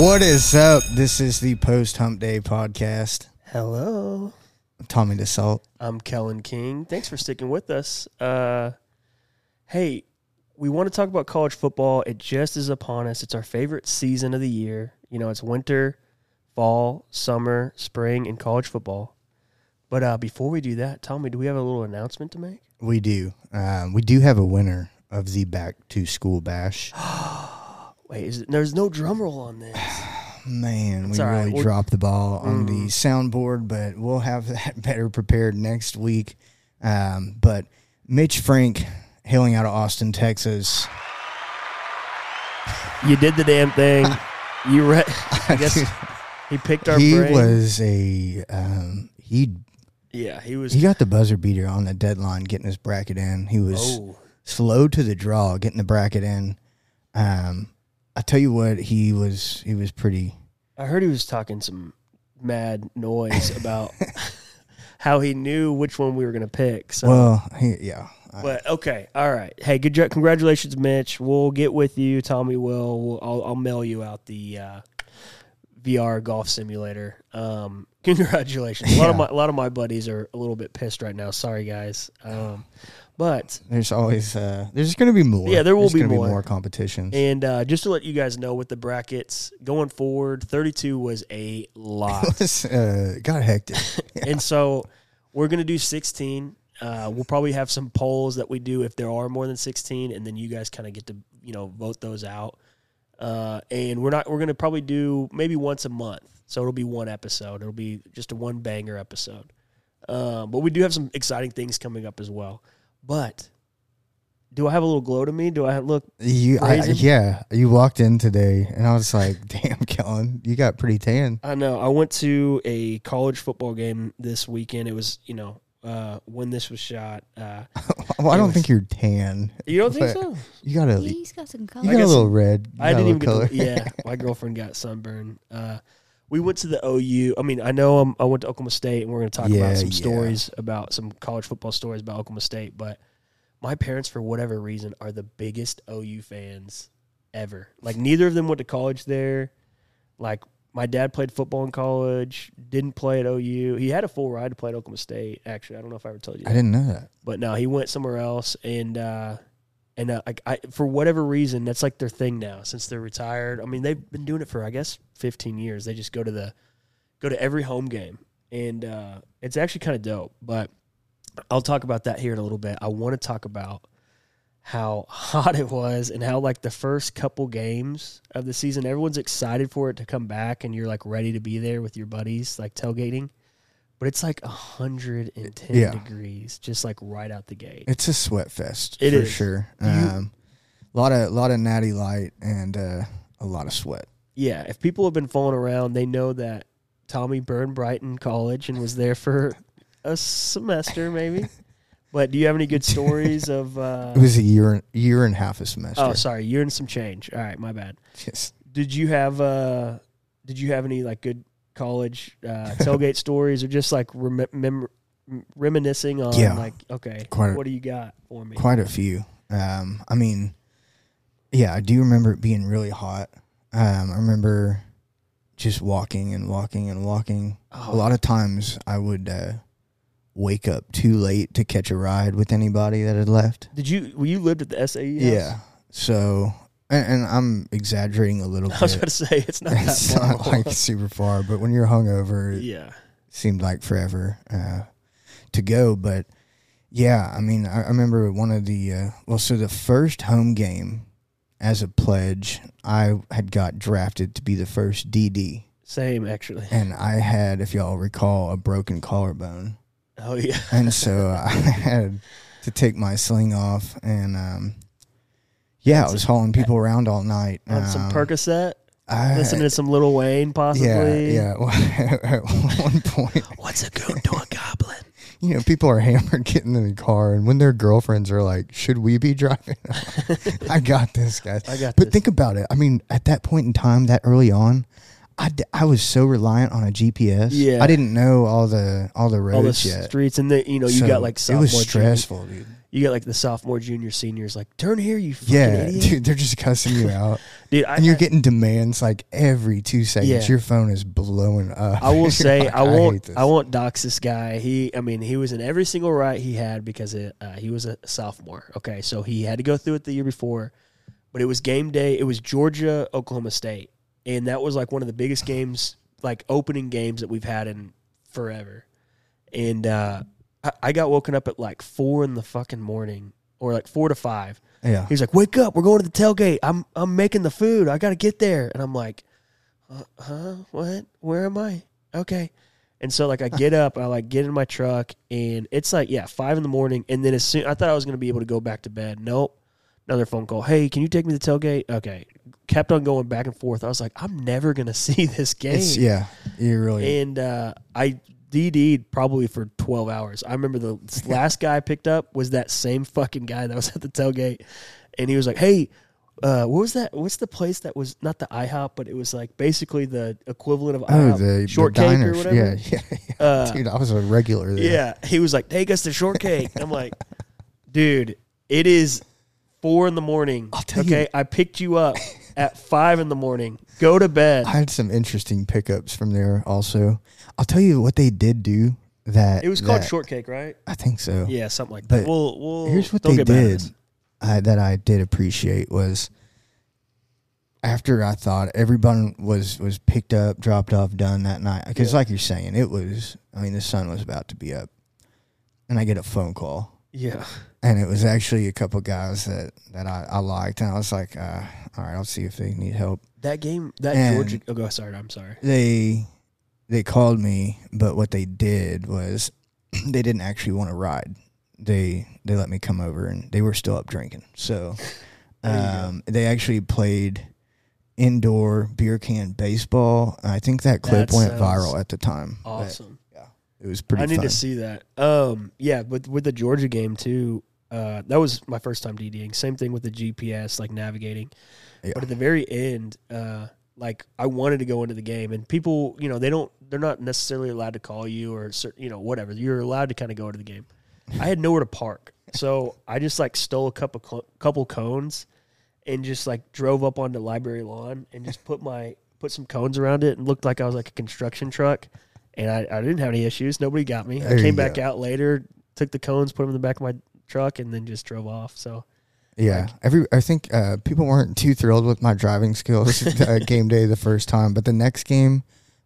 What is up? This is the Post Hump Day podcast. Hello. Tommy DeSalt. I'm Kellen King. Thanks for sticking with us. Uh, hey, we want to talk about college football. It just is upon us. It's our favorite season of the year. You know, it's winter, fall, summer, spring, and college football. But uh, before we do that, Tommy, do we have a little announcement to make? We do. Um, we do have a winner of the Back to School Bash. Wait, is it, there's no drum roll on this. Man, we right. really We'll- dropped the ball on the Mm. soundboard, but we'll have that better prepared next week. Um, but Mitch Frank, hailing out of Austin, Texas. You did the damn thing. You re- I guess he picked our he brain. was a um, he yeah, he was. he got the buzzer beater on the deadline, getting his bracket in. He was oh, slow to the draw, getting the bracket in. Um, I tell you what, he was he was pretty. I heard he was talking some mad noise about how he knew which one we were going to pick. So, Well, he, yeah, but okay, all right. Hey, good, jo- congratulations, Mitch. We'll get with you. Tommy will. We'll, I'll, I'll mail you out the uh, VR golf simulator. Um, congratulations. A lot of my a lot of my buddies are a little bit pissed right now. Sorry, guys. Um, but there's always uh, there's going to be more. Yeah, there will be more. more competitions. and uh, just to let you guys know, with the brackets going forward, thirty-two was a lot. it was, uh, got hectic. And so we're going to do 16. Uh, we'll probably have some polls that we do if there are more than 16, and then you guys kind of get to you know vote those out. Uh, and we're not we're going to probably do maybe once a month, so it'll be one episode. It'll be just a one banger episode. Um, but we do have some exciting things coming up as well. But do I have a little glow to me? Do I look? You, I, yeah, you walked in today, and I was like, "Damn, Kellen, you got pretty tan." I know. I went to a college football game this weekend. It was you know uh, when this was shot. Uh, well, I don't was- think you're tan. you don't think so? You got a He's got some color. you I got a guess- little red. You I got didn't even little get color. to, yeah, my girlfriend got sunburned. Uh, we went to the OU. I mean, I know I'm, I went to Oklahoma State, and we're going to talk Yeah, about some yeah. stories about some college football stories about Oklahoma State. But my parents, for whatever reason, are the biggest OU fans ever. Like neither of them went to college there. Like my dad played football in college, didn't play at OU. He had a full ride to play at Oklahoma State. Actually, I don't know if I ever told you. I didn't know that. but no, he went somewhere else, and uh, and uh, I, I, for whatever reason, that's like their thing now. Since they're retired, I mean, they've been doing it for I guess 15 years. They just go to the go to every home game, and uh, it's actually kind of dope. But I'll talk about that here in a little bit. I want to talk about how hot it was and how like the first couple games of the season, everyone's excited for it to come back, and you're like ready to be there with your buddies, like tailgating. But it's like 110 Yeah. degrees, just like right out the gate. It's a sweat fest It for is. sure. Um, lot of lot of natty light and uh, a lot of sweat. Yeah, if people have been following around, they know that Tommy burned Brighton College and was there for a semester, maybe. But do you have any good stories of? Uh, It was a year year and half a semester. oh, sorry, year and some change. All right, my bad. Yes. Did you have? Uh, did you have any like good college uh, tailgate stories, or just like rem- mem- reminiscing on? Yeah. Like, okay, Quite a- what do you got for me? quite a few. Um, I mean, yeah, I do remember it being really hot. Um, I remember just walking and walking and walking. Oh, A lot of times I would uh, wake up too late to catch a ride with anybody that had left. Did you? Well, you lived at the SAE. House? Yeah. So, and, and I'm exaggerating a little bit. I was bit. about to say it's not that it's far. not like super far, but when you're hungover, it yeah. seemed like forever uh, to go. But yeah, I mean, I, I remember one of the uh, well, so the first home game as a pledge, I had got drafted to be the first DD, Same actually. and I had, if y'all recall, a broken collarbone, Oh yeah. and so I had to take my sling off, and um, yeah, I was hauling people around all night. On some Um, Percocet, I- listening to some Lil Wayne, possibly. Yeah, yeah. At one point, What's a goon to a goblin? you know, people are hammered getting in the car, and when their girlfriends are like, "Should we be driving?" I got this, guys. I got But this. think about it. I mean, at that point in time, that early on, I, d- I was so reliant on a GPS. Yeah. I didn't know all the all the roads all the yet. streets, and the you know you So got like it sophomore, was junior- stressful, dude. you got like the sophomore, junior, seniors, like turn here, you fucking Yeah, idiot, dude, they're just cussing you out, dude. I, and you're I- getting demands like every two seconds. Yeah. Your phone is blowing up. I will say like, I hate won't this. I won't dox this guy. He I mean he was in every single right he had because it, uh, he was a sophomore. Okay, so he had to go through it the year before, but it was game day. It was Georgia Oklahoma State, and that was like one of the biggest games, like opening games that we've had in forever. And uh, I, I got woken up at like four in the fucking morning, or like four to five. Yeah, He's like, "Wake up! We're going to the tailgate. I'm I'm making the food. I got to get there." And I'm like, uh, "Huh? What? Where am I?" Okay. And so like I get up, I like get in my truck, and it's like yeah five in the morning. And then as soon I thought I was gonna be able to go back to bed. Nope. Another phone call. Hey, can you take me to the tailgate? Okay. Kept on going back and forth. I was like, I'm never gonna see this game. it's yeah. You really And uh, I DD'd probably for 12 hours. I remember the last guy I picked up was that same fucking guy that was at the tailgate. And he was like, hey, uh, what was that? What's the place that was not the IHOP, but it was like basically the equivalent of oh IHOP? the shortcake the diner, or whatever? Yeah, yeah, yeah. Uh, dude. I was a regular there. Yeah. He was like, take us to shortcake. I'm like, dude, it is four in the morning. I'll tell okay. you- I picked you up at five in the morning. Go to bed. I had some interesting pickups from there. Also, I'll tell you what they did do. That It was called that- shortcake, right? I think so. Yeah, something like But that. We'll, we'll, Here's what they get mad at did uh, that I did appreciate was after I thought everyone was was picked up, dropped off, done that night. Because Yeah. like you're saying, it was. I mean, the sun was about to be up, and I get a phone call, Yeah. and it was actually a couple guys that that I, I liked, and I was like, uh, all right, I'll see if they need help. That game, that And- Georgia. Oh, go sorry. I'm sorry. They they called me, but what they did was they didn't actually want to ride. They they let me come over, and they were still up drinking. So There you go. um, they actually played indoor beer can baseball. I think that clip That went viral at the time. Awesome. It was pretty I need fun. to see that. Um, yeah, with with the Georgia game too. Uh, that was my first time DDing. Same thing with the GPS, like navigating. Yeah. But at the very end, uh, like I wanted to go into the game, and people, you know, they don't, they're not necessarily allowed to call you or, you know, whatever. You're allowed to kind of go into the game. I had nowhere to park, so I just like stole a couple cl- couple cones, and just like drove up onto library lawn and just put my put some cones around it and looked like I was like a construction truck. And I, I didn't have any issues. Nobody got me. There I came back go. out later, took the cones, put them in the back of my truck, and then just drove off. So Yeah, every I think uh, people weren't too thrilled with my driving skills uh, game day the first time, but the next game,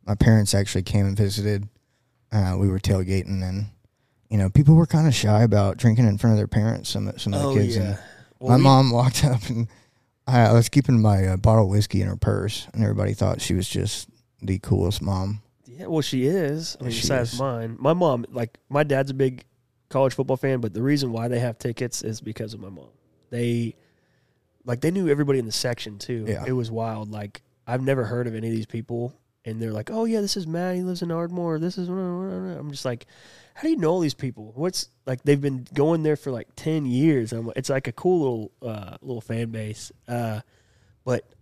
my parents actually came and visited. Uh, we were tailgating, and you know, people were kind of shy about drinking in front of their parents. Some some of the oh kids. yeah. And Well, my we- mom walked up, and I, I was keeping my uh, bottle of whiskey in her purse, and everybody thought she was just the coolest mom. Yeah, well, she is. I mean, She besides is. mine, my mom, like my dad's a big college football fan, but the reason why they have tickets is because of my mom. They, like, they knew everybody in the section too. Yeah. it was wild. Like, I've never heard of any of these people, and they're like, "Oh yeah, this is Matt. He lives in Ardmore. This is." I'm just like, how do you know all these people? What's like they've been going there for like ten years. I'm, it's like a cool little uh, little fan base. Uh, but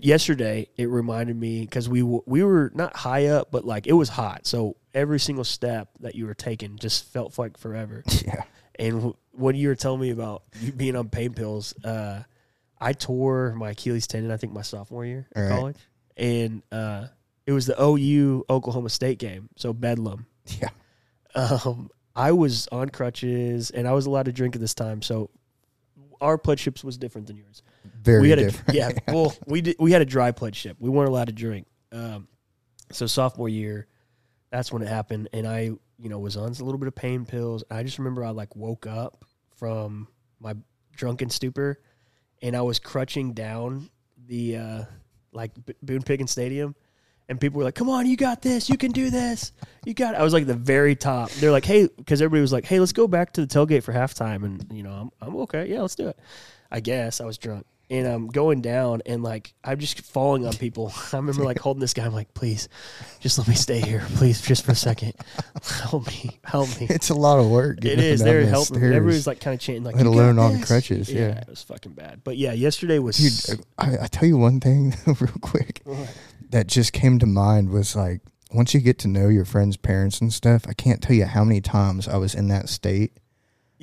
yesterday it reminded me because we w- we were not high up, but like it was hot. So every single step that you were taking just felt like forever. Yeah, And w- when you were telling me about you being on pain pills, uh, I tore my Achilles tendon. I think my sophomore year All in right. college, and uh, it was the OU Oklahoma State game. So Bedlam. yeah. Um, I was on crutches and I was allowed to drink at this time. So our pledge ships was different than yours Very we had different. A, yeah, well, we did. We had a dry pledge ship. We weren't allowed to drink. Um, so sophomore year, that's when it happened, and I, you know, was on a little bit of pain pills. I just remember I like woke up from my drunken stupor, and I was crutching down the uh, like B- Boone Pickens Stadium. And people were like, "Come on, you got this. You can do this. You got." It. I was like the very top. They're like, "Hey," because everybody was like, "Hey, let's go back to the tailgate for halftime." And you know, I'm, I'm okay. Yeah, let's do it. I guess I was drunk, and I'm going down, and like I'm just falling on people. I remember like holding this guy. I'm like, please, just let me stay here, please, just for a second. help me, help me. It's a lot of work. It is. They're helping. stairs. Everybody's like kind of chanting, like let "You got alone on this." crutches. Yeah, Yeah. it was fucking bad. But yeah, yesterday was. Dude, I, I tell you one thing real quick that just came to mind was like once you get to know your friends' parents and stuff. I can't tell you how many times I was in that state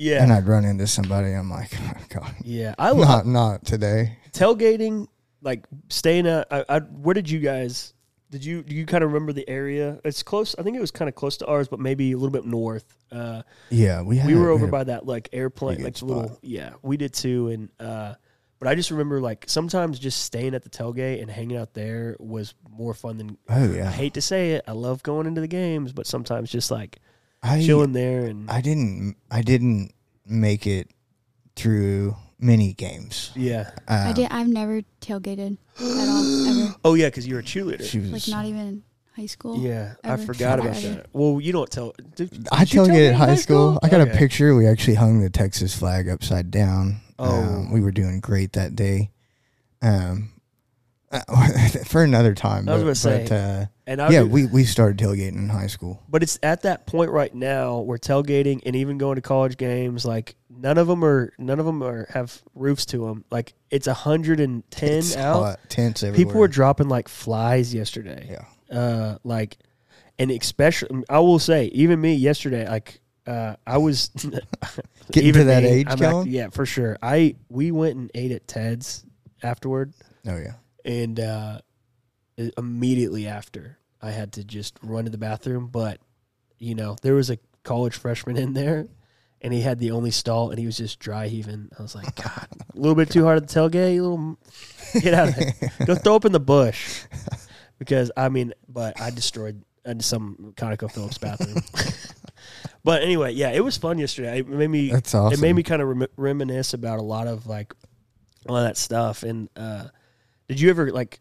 yeah, and I'd run into somebody. I'm like, oh, God, yeah. I love not not today. tailgating. Like staying at. I, I, where did you guys? Did you do you kind of remember the area? It's close. I think it was kind of close to ours, but maybe a little bit north. Uh, Yeah, we had, we were over a- by that like airplane, like little. Yeah, we did too. And uh, but I just remember like sometimes just staying at the tailgate and hanging out there was more fun than. Oh yeah. I hate to say it, I love going into the games, but sometimes just like I chilling there and I didn't I didn't make it through many games. yeah. Um, I did. I've never tailgated at all ever. Oh yeah, because you're a cheerleader. She was. Like not even high school. yeah, I forgot about Ever. that. Well, you don't tell. Did, I did you tailgated tailgate in high school. I got Okay. a picture. We actually hung the Texas flag upside down. Oh. Um, we were doing great that day. Um, for another time. I was but, gonna say, but, uh, And I yeah, we, we started tailgating in high school. But it's at that point right now where tailgating and even going to college games, like none of them are none of them are have roofs to them. Like it's hundred and ten It's out. hot, tents everywhere. People were dropping like flies yesterday. yeah. Uh, like, and especially I will say, even me yesterday, like. Uh, I was Getting to that me, age, act- yeah, for sure. I we went and ate at Ted's afterward, Oh yeah. and uh, immediately after I had to just run to the bathroom. But you know, there was a college freshman in there, and he had the only stall, and he was just dry heaving. I was like, God, a little bit too hard at the tailgate. You little, get out of there. Go throw up in the bush, because I mean, but I destroyed uh, some ConocoPhillips bathroom. but anyway, yeah, it was fun yesterday. It made me That's awesome. it made me kind of rem- reminisce about a lot of like all of that stuff. And uh, did you ever like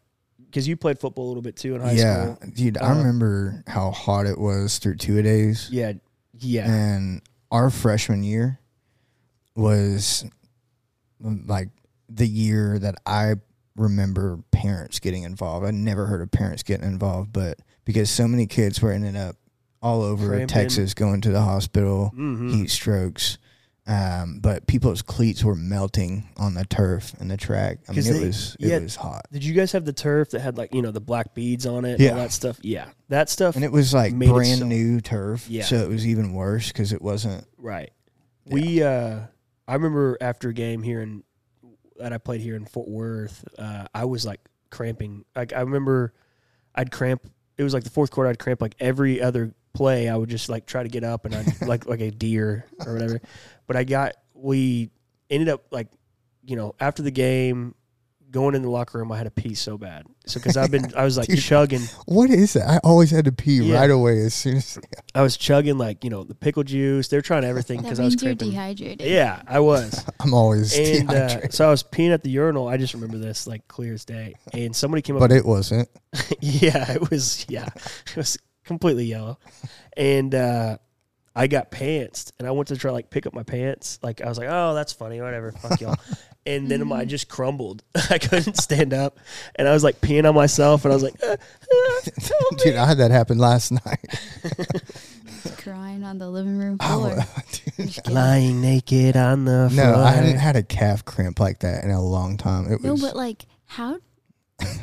because you played football a little bit too in high yeah, school? dude. I Uh, remember how hot it was through two a days. Yeah, yeah, And our freshman year was like the year that I remember parents getting involved. I never heard of parents getting involved, but because so many kids were ending up all over Cramping. Texas going to the hospital, Mhm. heat strokes. Um, but people's cleats were melting on the turf and the track. I mean, it they- was it yeah. was hot, Did you guys have the turf that had like you know the black beads on it? And Yeah. all that stuff. Yeah, that stuff. and it was like brand so- new turf. Yeah. so it was even worse because it wasn't. right. We uh, I remember after a game here in that I played here in Fort Worth, uh, I was like cramping. Like I remember, I'd cramp. It was like the fourth quarter. I'd cramp like every other play. I would just like try to get up and I'd like like a deer or whatever. But I got we ended up like you know after the game going in the locker room. I had to pee so bad. So because I've been I was like Dude. chugging. What is that? I always had to pee Yeah. right away as soon as. I was chugging like you know the pickle juice. They're trying everything because I was means you're cramping. dehydrated. Yeah, I was. I'm always and uh, so I was peeing at the urinal. I just remember this like clear as day. And somebody came up. but it wasn't. yeah, it was. Yeah, it was completely yellow. And uh, I got pantsed, and I went to try like pick up my pants. Like I was like, oh, that's funny, whatever, fuck y'all. And then I just crumbled. I couldn't stand up, and I was like peeing on myself, and I was like, uh, uh, help me. Dude, I had that happen last night. Crying on the living room floor. wa- dude, lying naked on the floor. no, I hadn't had a calf cramp like that in a long time. It No, was but like how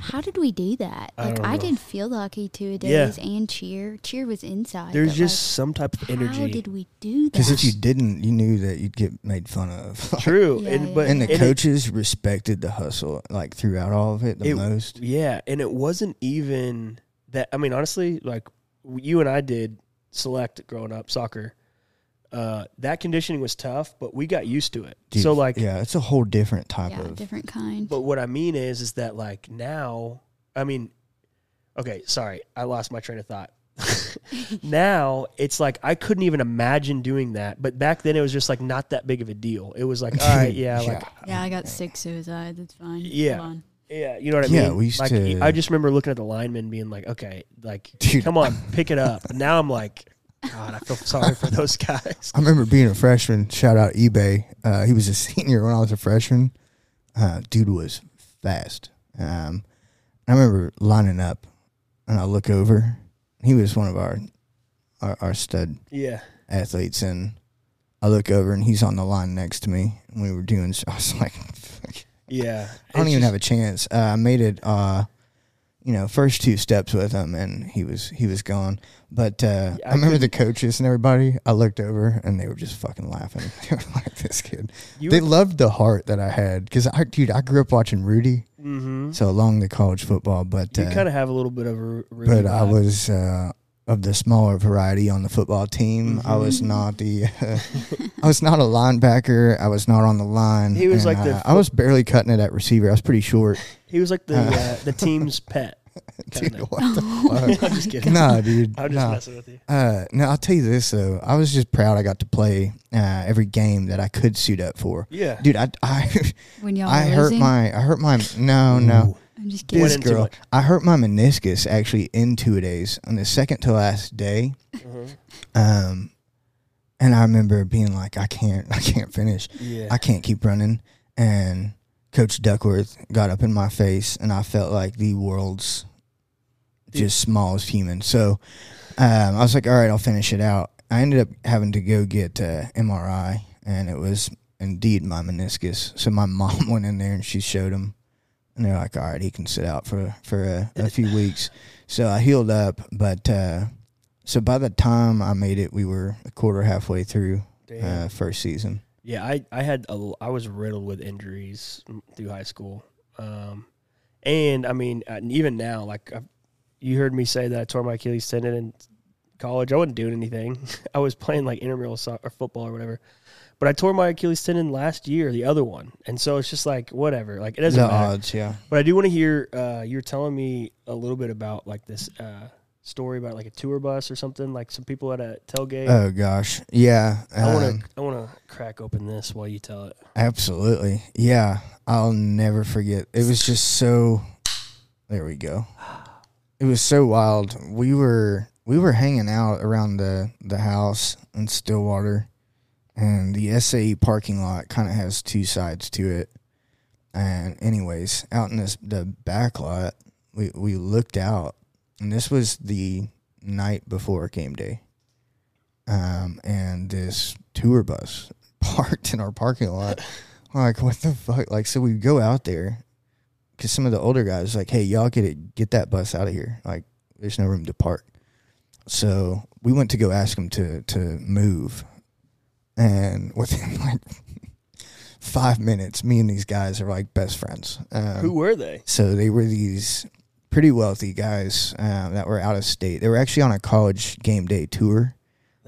how did we do that? I Like don't I, know. did field hockey two a Yeah. days and cheer. Cheer was inside. There's but, just some type of energy. How did we do that? because if you didn't, you knew that you'd get made fun of. True, Yeah, and yeah, but and the and it- coaches respected the hustle like throughout all of it the It- most. Yeah, and it wasn't even that. I mean, honestly, like you and I did select growing up soccer. Uh, that conditioning was tough, but we got used to it. Dude, so like, yeah, it's a whole different type yeah, of. different kind. but what I mean is, is that like now, I mean, okay, sorry, I lost my train of thought. now it's like I couldn't even imagine doing that, but back then it was just like not that big of a deal. It was like, all right, yeah, like yeah, I got six suicides. It's fine. Yeah. Yeah, you know what I Yeah, mean. we used like, to- I just remember looking at the linemen, being like, "Okay, like, Dude. come on, pick it up." Now I'm like, God, I feel sorry for those guys. I remember being a freshman. Shout out eBay. Uh, he was a senior when I was a freshman. Uh, dude was fast. Um, I remember lining up, and I look over. He was one of our our, our stud Yeah. athletes, and I look over, and he's on the line next to me. And we were doing. So I was like, Yeah. I don't even have a chance. Uh, I made it. Uh, you know, first two steps with him, and he was he was gone. But uh, Yeah, I I remember the couldn't- coaches and everybody. I looked over, and they were just fucking laughing. they were like, "This kid." They loved the heart that I had because I, dude, I grew up watching Rudy, hmm so along the college football. But You uh, kind of have a little bit of a. Rudy but I was uh, of the smaller variety on the football team. I was Mhm. not the. Uh, I was not a linebacker. I was not on the line. He was like the uh, I was barely cutting it at receiver. I was pretty short. He was like the Uh, uh, the team's pet. Dude, Kinda. what the fuck? I'm just kidding. nah, dude. I'm just nah. messing with you. Uh, no, I'll tell you this though. I was just proud I got to play uh, every game that I could suit up for. Yeah. Dude, I I, When y'all I hurt losing? my I hurt my no no I'm just Went this kidding. girl. I hurt my meniscus actually in two days on the second to last day. Mhm. Um, and I remember being like, I can't I can't finish. Yeah. I can't keep running. And Coach Duckworth got up in my face, and I felt like the world's just smallest human. So um, I was like, all right, I'll finish it out. I ended up having to go get uh, MRI, and it was indeed my meniscus. So my mom went in there and she showed him, and they're like, all right, he can sit out for for a, a few weeks. So I healed up, but uh, so by the time I made it, we were a quarter halfway through uh, first season. Yeah, I I had a, I was riddled with injuries through high school, um, and I mean uh, even now, like i you heard me say that I tore my Achilles tendon in college. I wasn't doing anything. I was playing like intramural soccer or football or whatever. But I tore my Achilles tendon last year, the other one, and so it's just like whatever. Like it doesn't the matter. odds, yeah. But I do want to hear uh, you were telling me a little bit about like this uh, story about like a tour bus or something, like some people at a tailgate. Oh gosh, yeah. I want um, to I want to crack open this while you tell it. Absolutely. Yeah. I'll never forget. It was just so there we go. It was so wild. We were we were hanging out around the the house in Stillwater and the SAE parking lot kind of has two sides to it. And anyways, out in this the back lot, we we looked out and this was the night before game day. Um and this tour bus parked in our parking lot. Like, what the fuck? Like, so we go out there because some of the older guys like, hey, y'all get it, get that bus out of here. Like, there's no room to park. So we went to go ask them to to move, and within like five minutes, me and these guys are like best friends. Um, Who were they? so they were these pretty wealthy guys um, that were out of state. They were actually on a college game day tour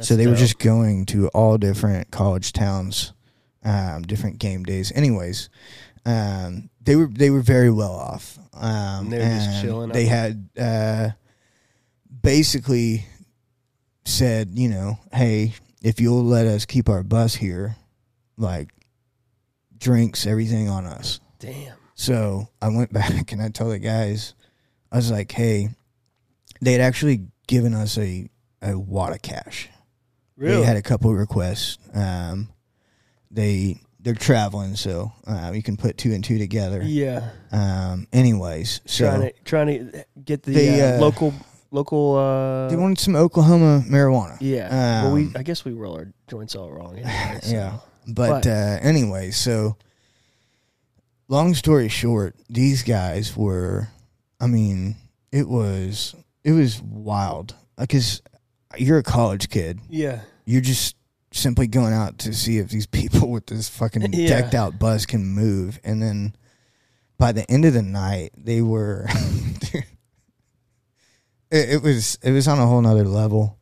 so they were just going to all different college towns, um, different game days. Anyways, um, they were they were very well off. Um, They were just chilling They had uh, basically said, you know, hey, if you'll let us keep our bus here, like drinks, everything on us. damn. So I went back and I told the guys, I was like, hey, they had actually given us a, a wad of cash. Really? They had a couple requests. Um, they they're traveling, so uh, you can put two and two together. yeah. Um, anyways, so trying to trying to get the They, uh, uh, local local. Uh, they wanted some Oklahoma marijuana. yeah. well, we um, I guess we roll our joints all wrong. Anyway, so. Yeah. But, But- uh, anyway, so long story short, these guys were, I mean, it was it was wild because you're a college kid. Yeah. You're just simply going out to see if these people with this fucking Yeah. decked out bus can move, and then by the end of the night, they were. dude, it, it was it was on a whole nother level.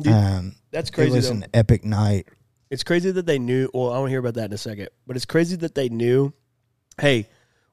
Dude, um, That's crazy. it was though. an epic night. It's crazy that they knew. Well, I want to hear about that in a second. But it's crazy that they knew. Hey,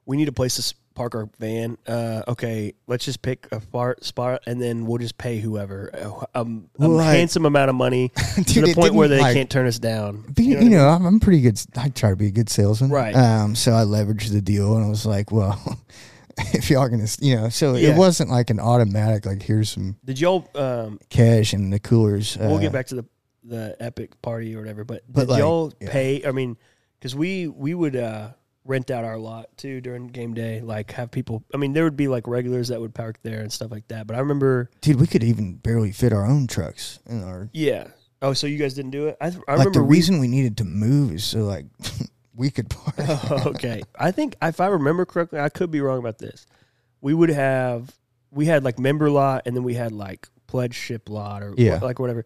we need a place to park our van. Uh, okay, let's just pick a spot, spot, and then we'll just pay whoever uh, um, a Well, I- handsome amount of money to the point where they like- can't turn us down. You, I you know, I'm, I'm pretty good. I try to be a good salesman, Right. Um, so I leveraged the deal, and I was like, "Well, if y'all gonna, you know," so Yeah. it wasn't like an automatic. Like, here's some Did y'all? Um, cash and the coolers. we'll uh, get back to the the epic party or whatever. But, But, did like, y'all yeah. pay? I mean, because we we would uh, rent out our lot too during game day. Like have people. I mean, there would be like regulars that would park there and stuff like that. But I remember, Dude, we could even barely fit our own trucks in our. yeah. Oh, so you guys didn't do it? I, I like remember the we- reason we needed to move is so like we could park. Oh, okay. I think if I remember correctly, I could be wrong about this. We would have we had like member lot, and then we had like pledge ship lot or Yeah. like whatever.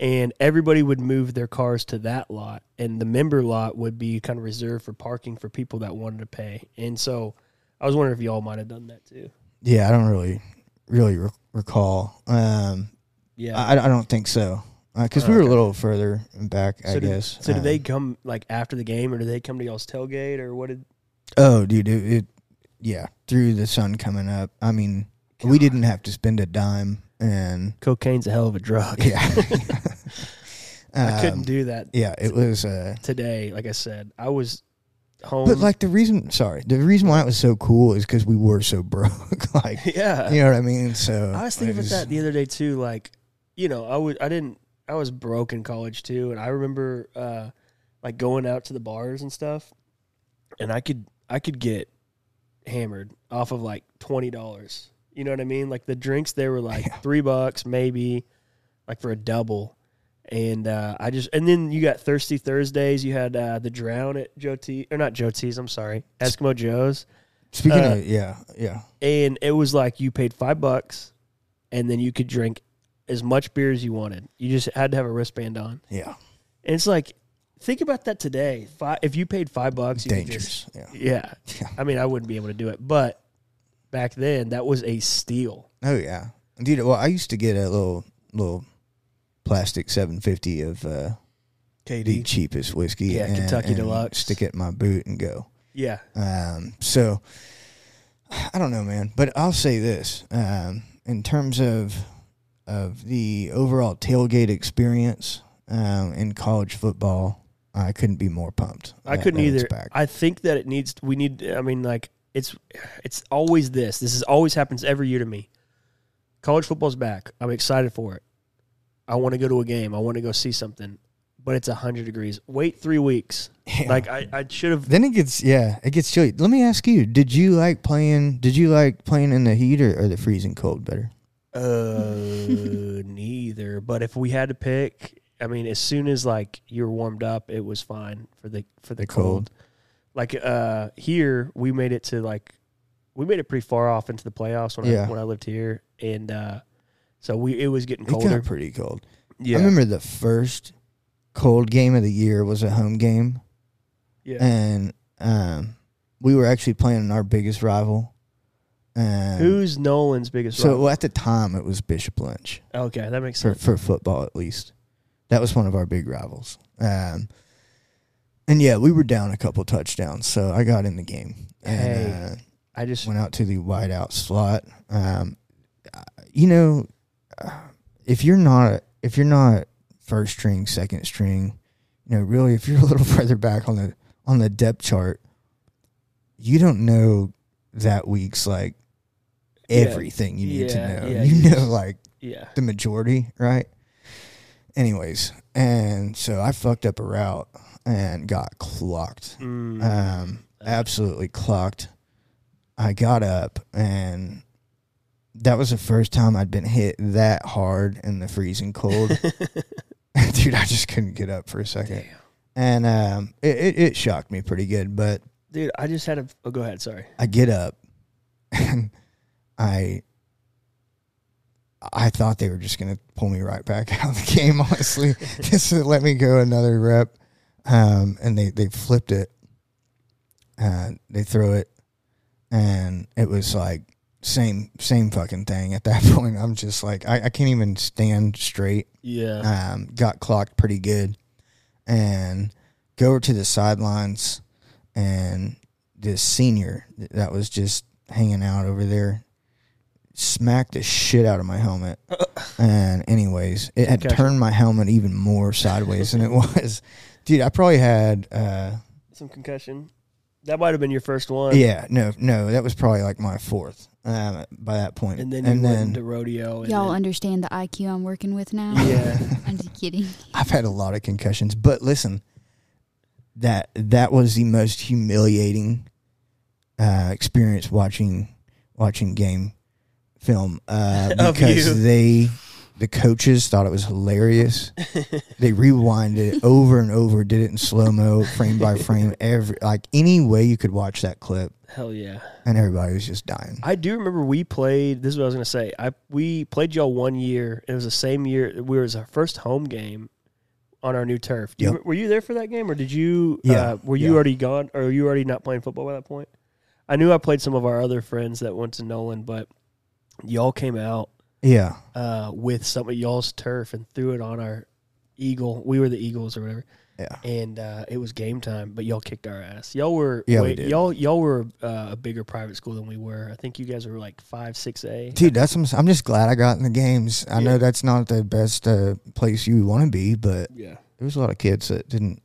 And everybody would move their cars to that lot, and the member lot would be kind of reserved for parking for people that wanted to pay. And so, I was wondering if y'all might have done that too. Yeah, I don't really, really re- recall. Um, Yeah. I, I don't think so because we Oh, were okay. a little further back. I so did, guess. So did Um, they come like after the game, or did they come to y'all's tailgate, or what did? Oh, dude, it, it yeah, through the sun coming up. I mean, we didn't have to spend a dime, and Cocaine's a hell of a drug. yeah, I couldn't Um, do that Yeah, it was. Uh, today. Like I said, I was home. but like the reason, sorry, the reason why it was so cool is because we were so broke. like, yeah, you know what I mean? So I was thinking it about that the other day too. Like, you know, I would, I didn't, I was broke in college too, and I remember uh, like going out to the bars and stuff, and I could, I could get hammered off of like twenty dollars. You know what I mean? Like the drinks, they were like Yeah. three bucks maybe, like for a double. And uh, I just, and then you got Thirsty Thursdays. You had uh, the Drown at Joe T, or not Joe T's. I'm sorry, Eskimo Joe's Speaking uh, of, yeah, yeah, and it was like you paid five bucks, and then you could drink as much beer as you wanted. You just had to have a wristband on, yeah, and it's like, think about that today. Five, if you paid five bucks, you dangerous. Yeah, Just, yeah, Yeah. I mean, I wouldn't be able to do it, but back then that was a steal. oh yeah, dude. Well, I used to get a little little plastic seven fifty of uh, the cheapest whiskey. Yeah, and- Kentucky and Deluxe. Stick it in my boot and go. yeah, Um, so I don't know, man, but I'll say this: um, in terms of of the overall tailgate experience um, in college football, I couldn't be more pumped. I that- couldn't either. I think that it needs. We need. I mean, like it's it's always this. This is always happens every year to me. College football's back. I'm excited for it. I want to go to a game. I want to go see something. But it's hundred degrees. Wait three weeks. Yeah. Like I, I should have. then it gets yeah, it gets chilly. Let me ask you: Did you like playing? Did you like playing in the heat or, or the freezing cold better? Uh, neither. But if we had to pick, I mean, as soon as like you were warmed up, it was fine for the for the, The cold. cold. Like uh, here, we made it to like we made it pretty far off into the playoffs when Yeah. I when I lived here, and uh, so we it was getting It colder. got pretty cold. yeah, I remember the first cold game of the year was a home game. yeah. and um, we were actually playing our biggest rival. And Who's Nolan's biggest? so rival? well, at the time it was Bishop Lynch okay, that makes for sense. for football at least. That was one of our big rivals. Um, and yeah, we were down a couple touchdowns, so I got in the game and Hey. uh, I just went out to the wide out slot. Um, you know, if you're not if you're not first string, second string, you know, really, if you're a little further back on the on the depth chart, you don't know that week's like Yeah. everything you need Yeah, to know. yeah, you you know, like yeah. the majority, right? Anyways, and so I fucked up a route and got clocked Mm. um, absolutely clocked. I got up and that was the first time I'd been hit that hard in the freezing cold. Dude, I just couldn't get up for a second. Damn. And um, it, it, it shocked me pretty good, but Dude, I just had a. Oh, go ahead. Sorry. I get up and I I thought they were just gonna pull me right back out of the game, honestly. just to let me go another rep. Um, and they, they flipped it. Uh, they throw it and it was like same same fucking thing at that point. I'm just like I, I can't even stand straight Yeah. um, got clocked pretty good, and go over to the sidelines, and this senior that was just hanging out over there smacked the shit out of my helmet. and anyways, it had Concussion. turned my helmet even more sideways than it was. Dude, I probably had uh Some concussion. That might have been your first one. yeah, no, no, that was probably like my fourth um, by that point. And then you went into rodeo. And Y'all then- understand the IQ I'm working with now? Yeah. I'm just kidding. I've had a lot of concussions, but listen, that that was the most humiliating uh, experience watching watching game film uh, Of because you. they the coaches thought it was hilarious. they rewinded it over and over, did it in slow mo, frame by frame, every like any way you could watch that clip, Hell yeah. and everybody was just dying. I do remember we played. This is what I was gonna say. I we played y'all one year. It was the same year. We was our first home game on our new turf. Do you, were you there for that game, or did you? Yeah, Uh, were you yeah. already gone, or were you already not playing football by that point? I knew I played some of our other friends that went to Nolan, but y'all came out Yeah, uh, with some of y'all's turf and threw it on our eagle. We were the Eagles or whatever, yeah. and uh, it was game time. But y'all kicked our ass. Y'all were Yeah, we did. y'all y'all were uh, a bigger private school than we were. I think you guys were like five six A. Dude, that's I'm, I'm just glad I got in the games. I Yeah. know that's not the best uh, place you want to be, but Yeah. there was a lot of kids that didn't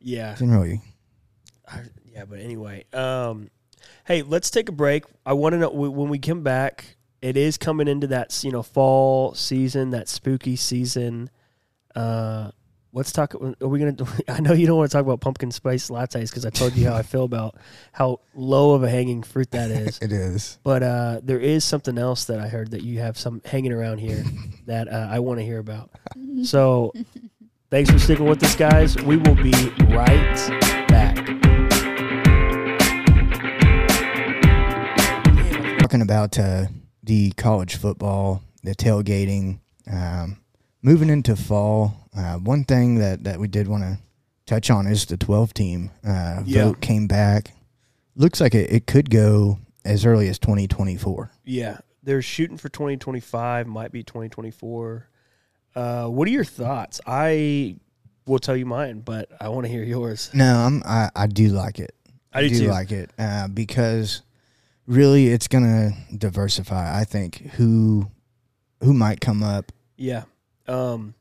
Yeah. didn't really. I, yeah, but anyway, um, hey, let's take a break. I want to know when we come back. It is coming into that you know fall season, that spooky season. Uh, let's talk. Are we gonna? I know you don't want to talk about pumpkin spice lattes because I told you how I feel about how low of a hanging fruit that is. It is. But uh, there is something else that I heard that you have some hanging around here that uh, I want to hear about. So, thanks for sticking with us, guys. We will be right back. Talking about uh, the college football, the tailgating, um, moving into fall. Uh, one thing that, that we did want to touch on is the 12 team uh, Yeah. vote came back. Looks like it, it could go as early as 2024. Yeah, they're shooting for 2025, might be 2024. Uh, what are your thoughts? I will tell you mine, but I want to hear yours. No, I'm, I, I do like it. I do too. like it uh, because really it's gonna diversify. I think who who might come up. Yeah. Um,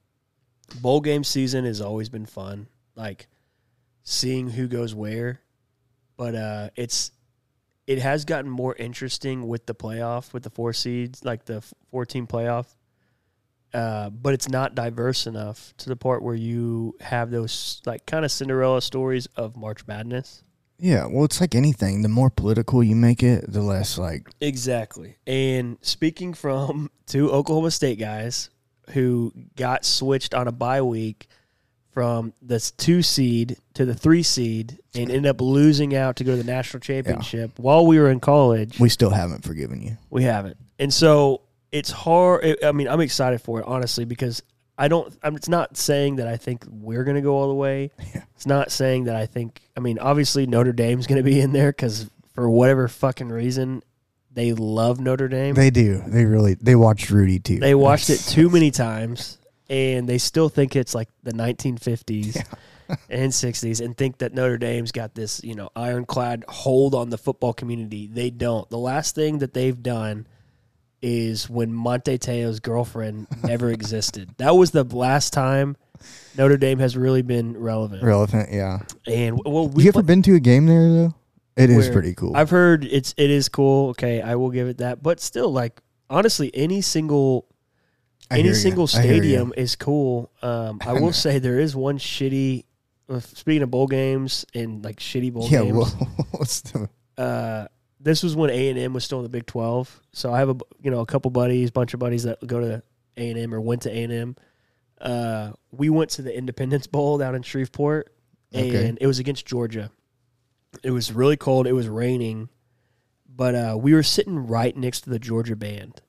bowl game season has always been fun, like seeing who goes where. But uh, it's it has gotten more interesting with the playoff, with the four seeds, like the four team playoff. Uh, but it's not diverse enough to the part where you have those like kind of Cinderella stories of March Madness. Yeah, well, it's like anything. The more political you make it, the less like Exactly. And speaking from two Oklahoma State guys who got switched on a bye week from the two seed to the three seed and ended up losing out to go to the national championship while we were in college, we still haven't forgiven you. we haven't. And so it's hard. I mean, I'm excited for it, honestly, because I don't, I'm, it's not saying that I think we're going to go all the way. Yeah. It's not saying that I think, I mean, obviously Notre Dame's going to be in there because for whatever fucking reason, they love Notre Dame. They do. They really. They watched Rudy too. They watched it too many times, and they still think it's like the 1950s and 60s, and think that Notre Dame's got this, you know, ironclad hold on the football community. They don't. The last thing that they've done is when Manti Te'o's girlfriend never existed. That was the last time Notre Dame has really been relevant. relevant. Yeah. And well, we you ever been to a game there though? It is pretty cool. I've heard it's it is cool. Okay, I will give it that. But still, like honestly, any single I any single stadium is cool. Um, I will say there is one shitty. uh, Speaking of bowl games and like shitty bowl Yeah. games, Well, what's the? uh, this was when A and M was still in the Big Twelve. So I have a you know a couple buddies, bunch of buddies that go to A and M or went to A and M. Uh, we went to the Independence Bowl down in Shreveport, and Okay. it was against Georgia. It was really cold. It was raining, but uh, we were sitting right next to the Georgia band,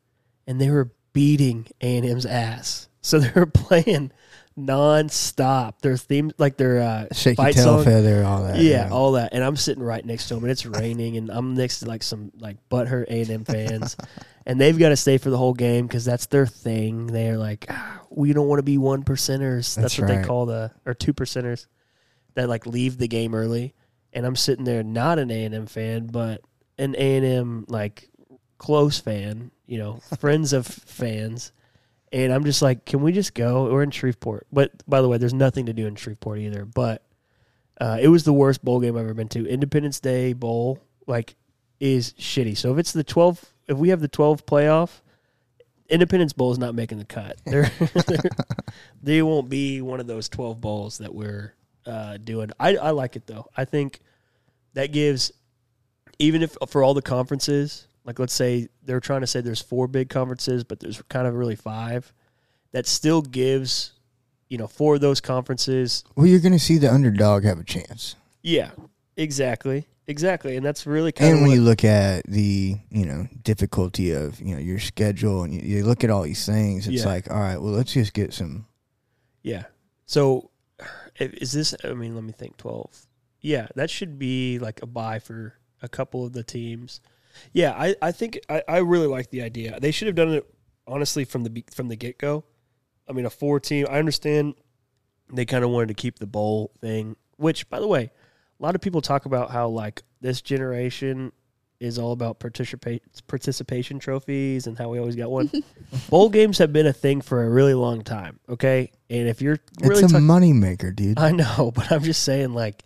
and they were beating A and M's ass. So they were playing nonstop. Their theme, like their uh, Shaky fight tail song. feather, all that. Yeah, all that, and I'm sitting right next to them, and it's raining, and I'm next to like some like butthurt A and M fans, and they've got to stay for the whole game because that's their thing. They're like, ah, we don't want to be one percenters. That's, That's what they call the or two percenters that like leave the game early, and I'm sitting there not an A and M fan, but an A and M like close fan, you know, friends of fans. And I'm just like, can we just go? We're in Shreveport. But by the way, there's nothing to do in Shreveport either. But uh, it was the worst bowl game I've ever been to. Independence Day Bowl, like, is shitty. So if it's the 12, if we have the 12 playoff, Independence Bowl is not making the cut. They're, they're, they won't be one of those 12 bowls that we're uh, doing. I I like it though. I think that gives even if for all the conferences, like let's say they're trying to say there's four big conferences, but there's kind of really five. That still gives, you know, four of those conferences. Well, you're going to see the underdog have a chance. Yeah, exactly, exactly, and that's really kind And of when what, you look at the, you know, difficulty of, you know, your schedule and you, you look at all these things, it's Yeah. like, all right, well, let's just get some. Yeah. So, is this? I mean, let me think. Twelve. Yeah, that should be like a buy for a couple of the teams. Yeah, I, I think I, I really like the idea. They should have done it honestly from the from the get go. I mean, a four team. I understand they kind of wanted to keep the bowl thing, which, by the way, a lot of people talk about how like this generation is all about participate participation trophies and how we always got one. bowl games have been a thing for a really long time. Okay, and if you're really it's a talk- money maker, dude. I know, but I'm just saying, like,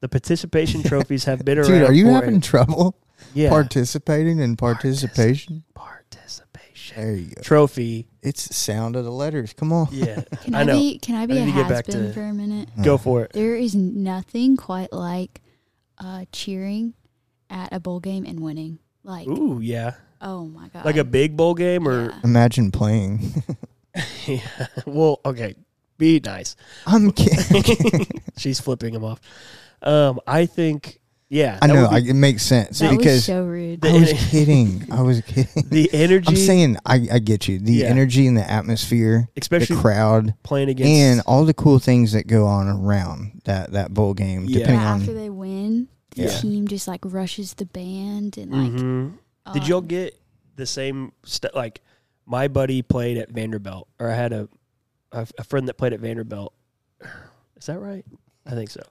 the participation trophies have been around. Dude, are you for having a- trouble yeah participating in participation? participation There you go. trophy? It's the sound of the letters. Come on. Yeah, Can I I, know. be can I be I a need get has back been to- for a minute? Go for it. There is nothing quite like uh, cheering at a bowl game and winning. Like, Ooh, yeah, oh my god, like a big bowl game, or Yeah. Imagine playing. yeah. well, okay, be nice. I'm kidding. She's flipping him off. Um, I think, yeah, I know. would I, it makes sense that was because so rude. I was kidding. I was kidding. the energy, I'm saying I, I get you. The Yeah. energy and the atmosphere, especially the crowd, playing against, and all the cool things that go on around that, that bowl game. Yeah. Depending Yeah, on after they win, the Yeah. team just like rushes the band and like. Mhm. uh, Did y'all get the same st- like my buddy played at Vanderbilt or I had a, a a friend that played at Vanderbilt. Is that right? I think so.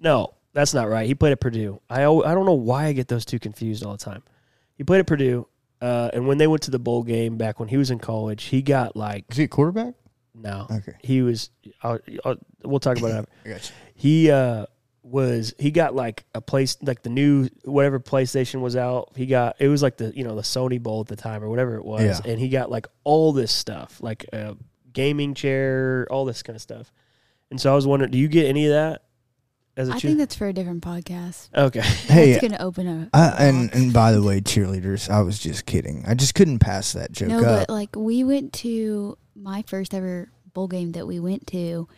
No, that's not right. He played at Purdue. I I don't know why I get those two confused all the time. He played at Purdue uh, and when they went to the bowl game back when he was in college, he got like is he a quarterback? no. Okay, He was I'll, I'll, we'll talk about it I got you. he uh was he got like a place like the new whatever PlayStation was out. He got it was like the you know the Sony Bowl at the time or whatever it was, Yeah. and he got like all this stuff like a gaming chair, all this kind of stuff. And so I was wondering, do you get any of that as a I cheer- think that's for a different podcast. okay, Hey, That's gonna open a. I, a and and by the way, cheerleaders. I was just kidding. I just couldn't pass that joke no, up. but like we went to my first ever bowl game that we went to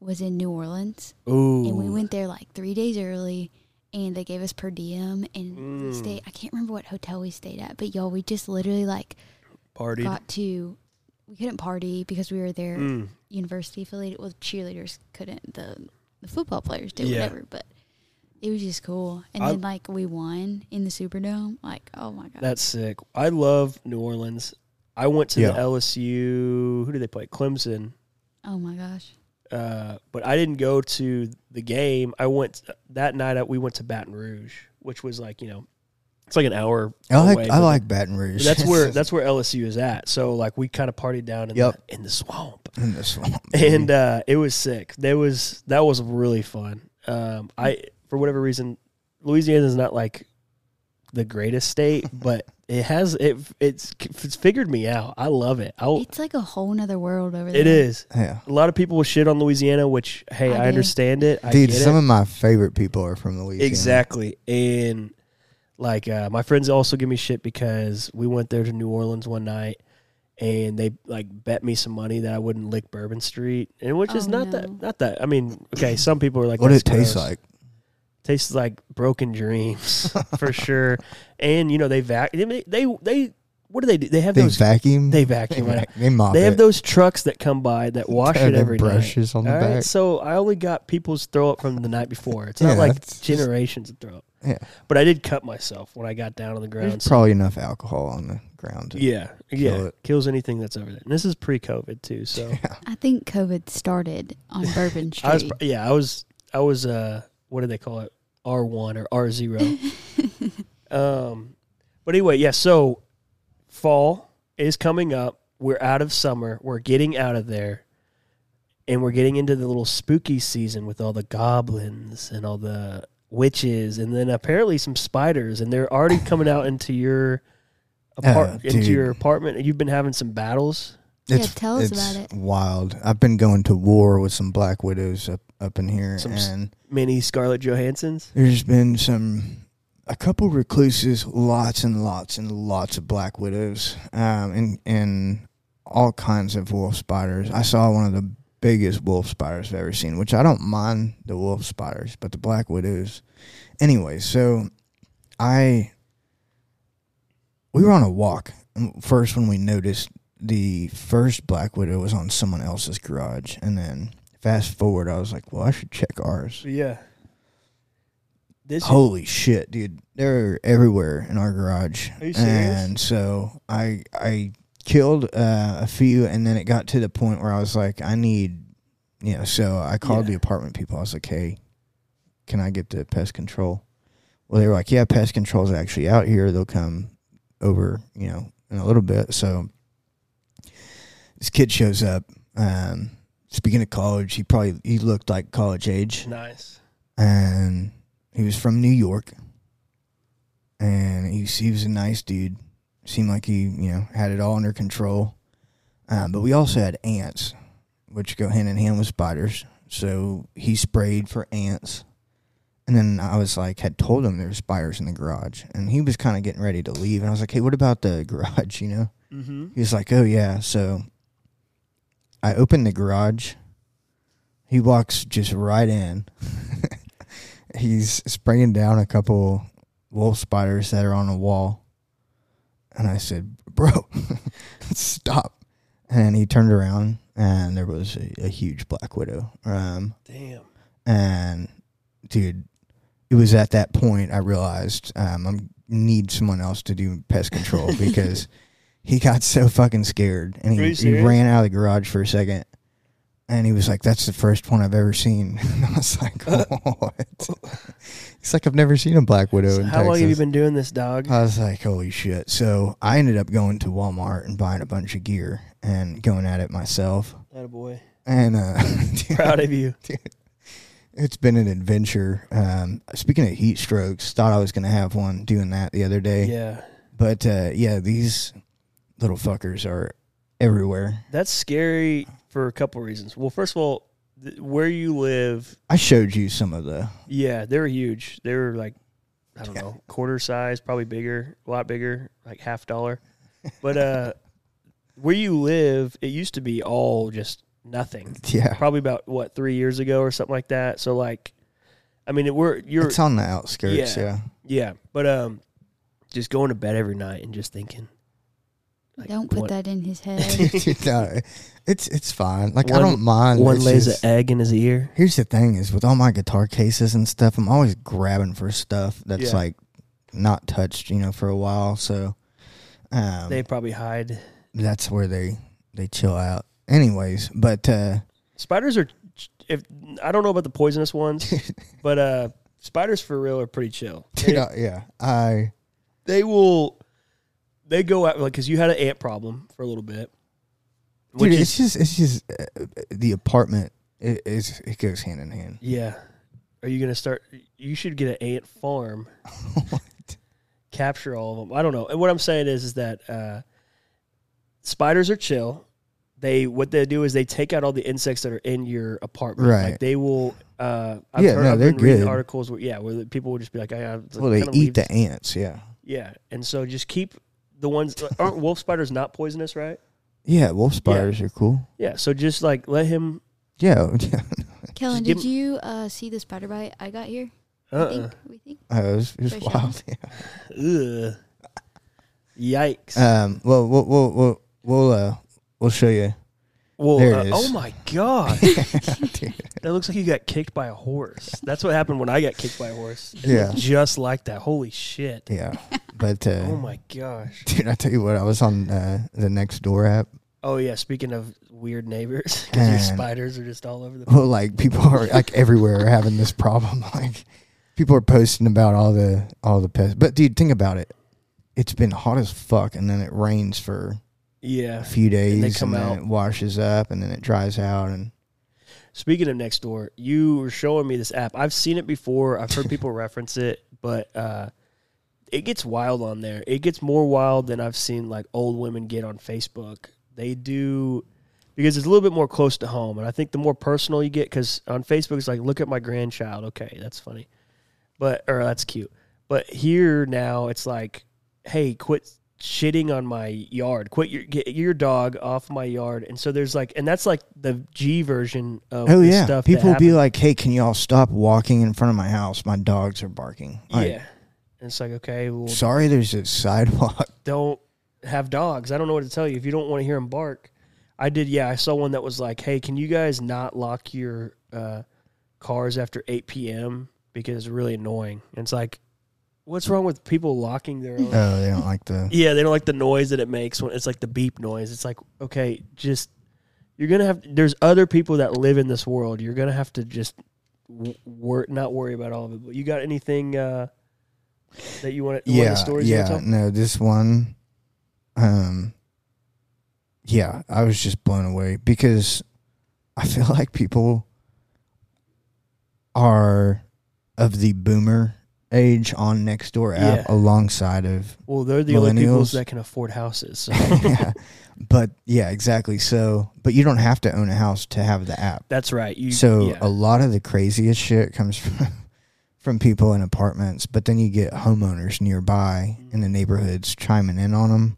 was in New Orleans, ooh, and we went there like three days early, and they gave us per diem, and we Mm. stayed. I can't remember what hotel we stayed at, but y'all, we just literally like partied. got to. We couldn't party because we were there Mm. university affiliated. Well, cheerleaders couldn't. The the football players did Yeah. whatever, but it was just cool. And I- then like we won in the Superdome. Like oh my god, That's sick. I love New Orleans. I went to Yeah. the LSU. Who did they play? Clemson. oh my gosh. uh, but I didn't go to the game. I went that night. We went to Baton Rouge, which was like you know, it's like an hour. I like away, I like Baton Rouge. That's where that's where LSU is at. So like we kind of partied down in Yep. the in the swamp, in the swamp. and uh, it was sick. There was that was really fun. Um, I for whatever reason, Louisiana is not like the greatest state, but it has it it's it's figured me out. I love it. I It's like a whole nother world over there. it is. yeah, A lot of people will shit on Louisiana, which hey, I I, understand it. I dude. get Some it. of my favorite people are from Louisiana. exactly, and like uh, my friends also give me shit because we went there to New Orleans one night, and they like bet me some money that I wouldn't lick Bourbon Street, and which is Oh, not no. that not that. I mean, okay, some people are like, What "That's did it taste gross." like? Tastes like broken dreams for sure. And you know they vac they they, they what do they do? They have They those vacuum. they They, vacuum. right? vac- they mop They have it. those trucks that come by that wash Have it the every night. brushes on the All right, back. so I only got people's throw up from the night before. It's Yeah, not like that's just- generations of throw up. Yeah. But I did cut myself when I got down on the ground. There's so- probably enough alcohol on the ground. To, yeah, yeah, it. kills anything that's over there. And this is pre-COVID too, so Yeah. I think COVID started on Bourbon Street. I was yeah, I was I was uh what do they call it? R one or R zero. um, but anyway, yeah. So fall is coming up. We're out of summer. We're getting out of there, and we're getting into the little spooky season with all the goblins and all the witches, and then apparently some spiders, and they're already coming out into your apart Uh, into your apartment. You've been having some battles. Yeah, tell us about it. Wild. I've been going to war with some black widows up up in here, Some s- and Mini Scarlett Johansson's. there's been some a couple recluses, lots and lots and lots of black widows, um, and and all kinds of wolf spiders. I saw one of the biggest wolf spiders I've ever seen, which I don't mind the wolf spiders, but the black widows. Anyway, so I we were on a walk first when we noticed the first black widow was on someone else's garage, and then fast forward, I was like, well, I should check ours. Yeah. This Holy shit, dude! They're everywhere in our garage. Are you serious? And so I I killed uh, a few, and then it got to the point where I was like, I need, you know. So I called Yeah. the apartment people. I was like, Hey, can I get the pest control? Well, they were like, Yeah, pest control's actually out here. They'll come over, you know, in a little bit. So this kid shows up. Um, speaking of college, he probably he looked like college age nice. and he was from New York, and he was, he was a nice dude. Seemed like he you know had it all under control. Um, but we also had ants, which go hand in hand with spiders. So he sprayed for ants, and then I was like, had told him there were spiders in the garage, and he was kind of getting ready to leave, and I was like, hey, what about the garage? You know. Mm-hmm. He was like, "Oh yeah." So I opened the garage. He walks just right in. He's spraying down a couple wolf spiders that are on the wall, and I said, "Bro, stop!" And he turned around, and there was a, a huge black widow. Um, Damn. and dude, it was at that point I realized um, I need someone else to do pest control because he got so fucking scared and he, he ran out of the garage for a second. And he was like, "That's the first one I've ever seen." And I was like, "What?" He's like, "I've never seen a black widow So in how long have you Texas." been doing this, dog? I was like, "Holy shit!" So I ended up going to Walmart and buying a bunch of gear and going at it myself. That boy. And uh, dude, Proud of you. it's been an adventure. Um, speaking of heat strokes, thought I was going to have one doing that the other day. Yeah. But uh, yeah, these little fuckers are everywhere. That's scary for a couple of reasons. Well, first of all, th- where you live, I showed you some of the. yeah, they're huge. They're like, I don't Yeah. know, quarter size, probably bigger, a lot bigger, like half dollar. But uh, where you live, it used to be all just nothing. Yeah, Probably about what three years ago or something like that. So like, I mean, we're you're it's on the outskirts. Yeah. Yeah, yeah, but um, just going to bed every night and just thinking. Like, Don't put one- that in his head. no, it's it's fine. Like I don't mind. One It's lays just- an egg in his ear. Here's the thing: is with all my guitar cases and stuff, I'm always grabbing for stuff that's Yeah. like not touched, you know, for a while. So um, They probably hide. that's where they they chill out. Anyways, but uh, Spiders are. If I don't know about the poisonous ones, but uh, spiders for real are pretty chill. dude, They, I- yeah, I they will. They go out like because you had an ant problem for a little bit. dude, Which it's is just it's just uh, the apartment. It is it goes hand in hand. yeah. Are you gonna start? You should get an ant farm. capture all of them. I don't know. And what I'm saying is, is that uh, spiders are chill. They what they do is they take out all the insects that are in your apartment. Right. Like they will. Uh, I've Yeah, heard, no, I've they're been reading good. articles where yeah, where people will just be like, I, I Well, they eat leave the this- ants. Yeah, Yeah, and so just keep the ones. aren't wolf spiders not poisonous, right? yeah. Wolf spiders are cool. Yeah. So just like let him. Yeah, yeah. Kellen, give did you uh, see the spider bite I got here? I uh think we think. Uh, it was, it was For sure. wild. Yeah. Ugh. Yikes. Um. Well, we'll we'll we'll we'll, uh, we'll show you. Well, there it uh, is. oh my god, that looks like you got kicked by a horse. That's what happened when I got kicked by a horse. Yeah. Just like that. Holy shit. Yeah, but uh, Oh my gosh. dude, I tell you what, I was on uh, the Nextdoor app. Oh yeah. Speaking of weird neighbors, because your spiders are just all over the. Well, like people are like everywhere are having this problem. Like people are posting about all the all the pests. But dude, think about it. It's been hot as fuck, and then it rains for a few days, they and, come then out. it washes up, and then it dries out, and Speaking of Nextdoor, you were showing me this app. I've seen it before. I've heard people reference it, but uh, it gets wild on there. It gets more wild than I've seen like old women get on Facebook. they do because it's a little bit more close to home, and I think the more personal you get, because on Facebook it's like, look at my grandchild. Okay, that's funny, but or that's cute. But here now it's like, hey, quit shitting on my yard. Quit your get your dog off my yard. And so there's like, and that's like the G version of Oh yeah, stuff. people will be like, "Hey, can y'all stop walking in front of my house? My dogs are barking." Like, yeah. And it's like, okay, well, Sorry, there's a sidewalk. don't have dogs. I don't know what to tell you if you don't want to hear them bark. I did. Yeah, I saw one that was like, "Hey, can you guys not lock your uh, cars after 8 p.m. because it's really annoying?" And it's like, what's wrong with people locking their own? Oh, they don't like the. yeah, they don't like the noise that it makes when it's like the beep noise. It's like, okay, just you're gonna have. There's other people that live in this world. You're gonna have to just wor- not worry about all of it. But you got anything uh, that you want to? Yeah, stories yeah. No, this one. Um. Yeah, I was just blown away because I feel like people are of the boomer age on Nextdoor app Yeah. alongside of Well, they're the only people Millennials. that can afford houses. So. yeah. But yeah, exactly. So, but you don't have to own a house to have the app. That's right. You so yeah. a lot of the craziest shit comes from from people in apartments, but then you get homeowners nearby in the neighborhoods chiming in on them,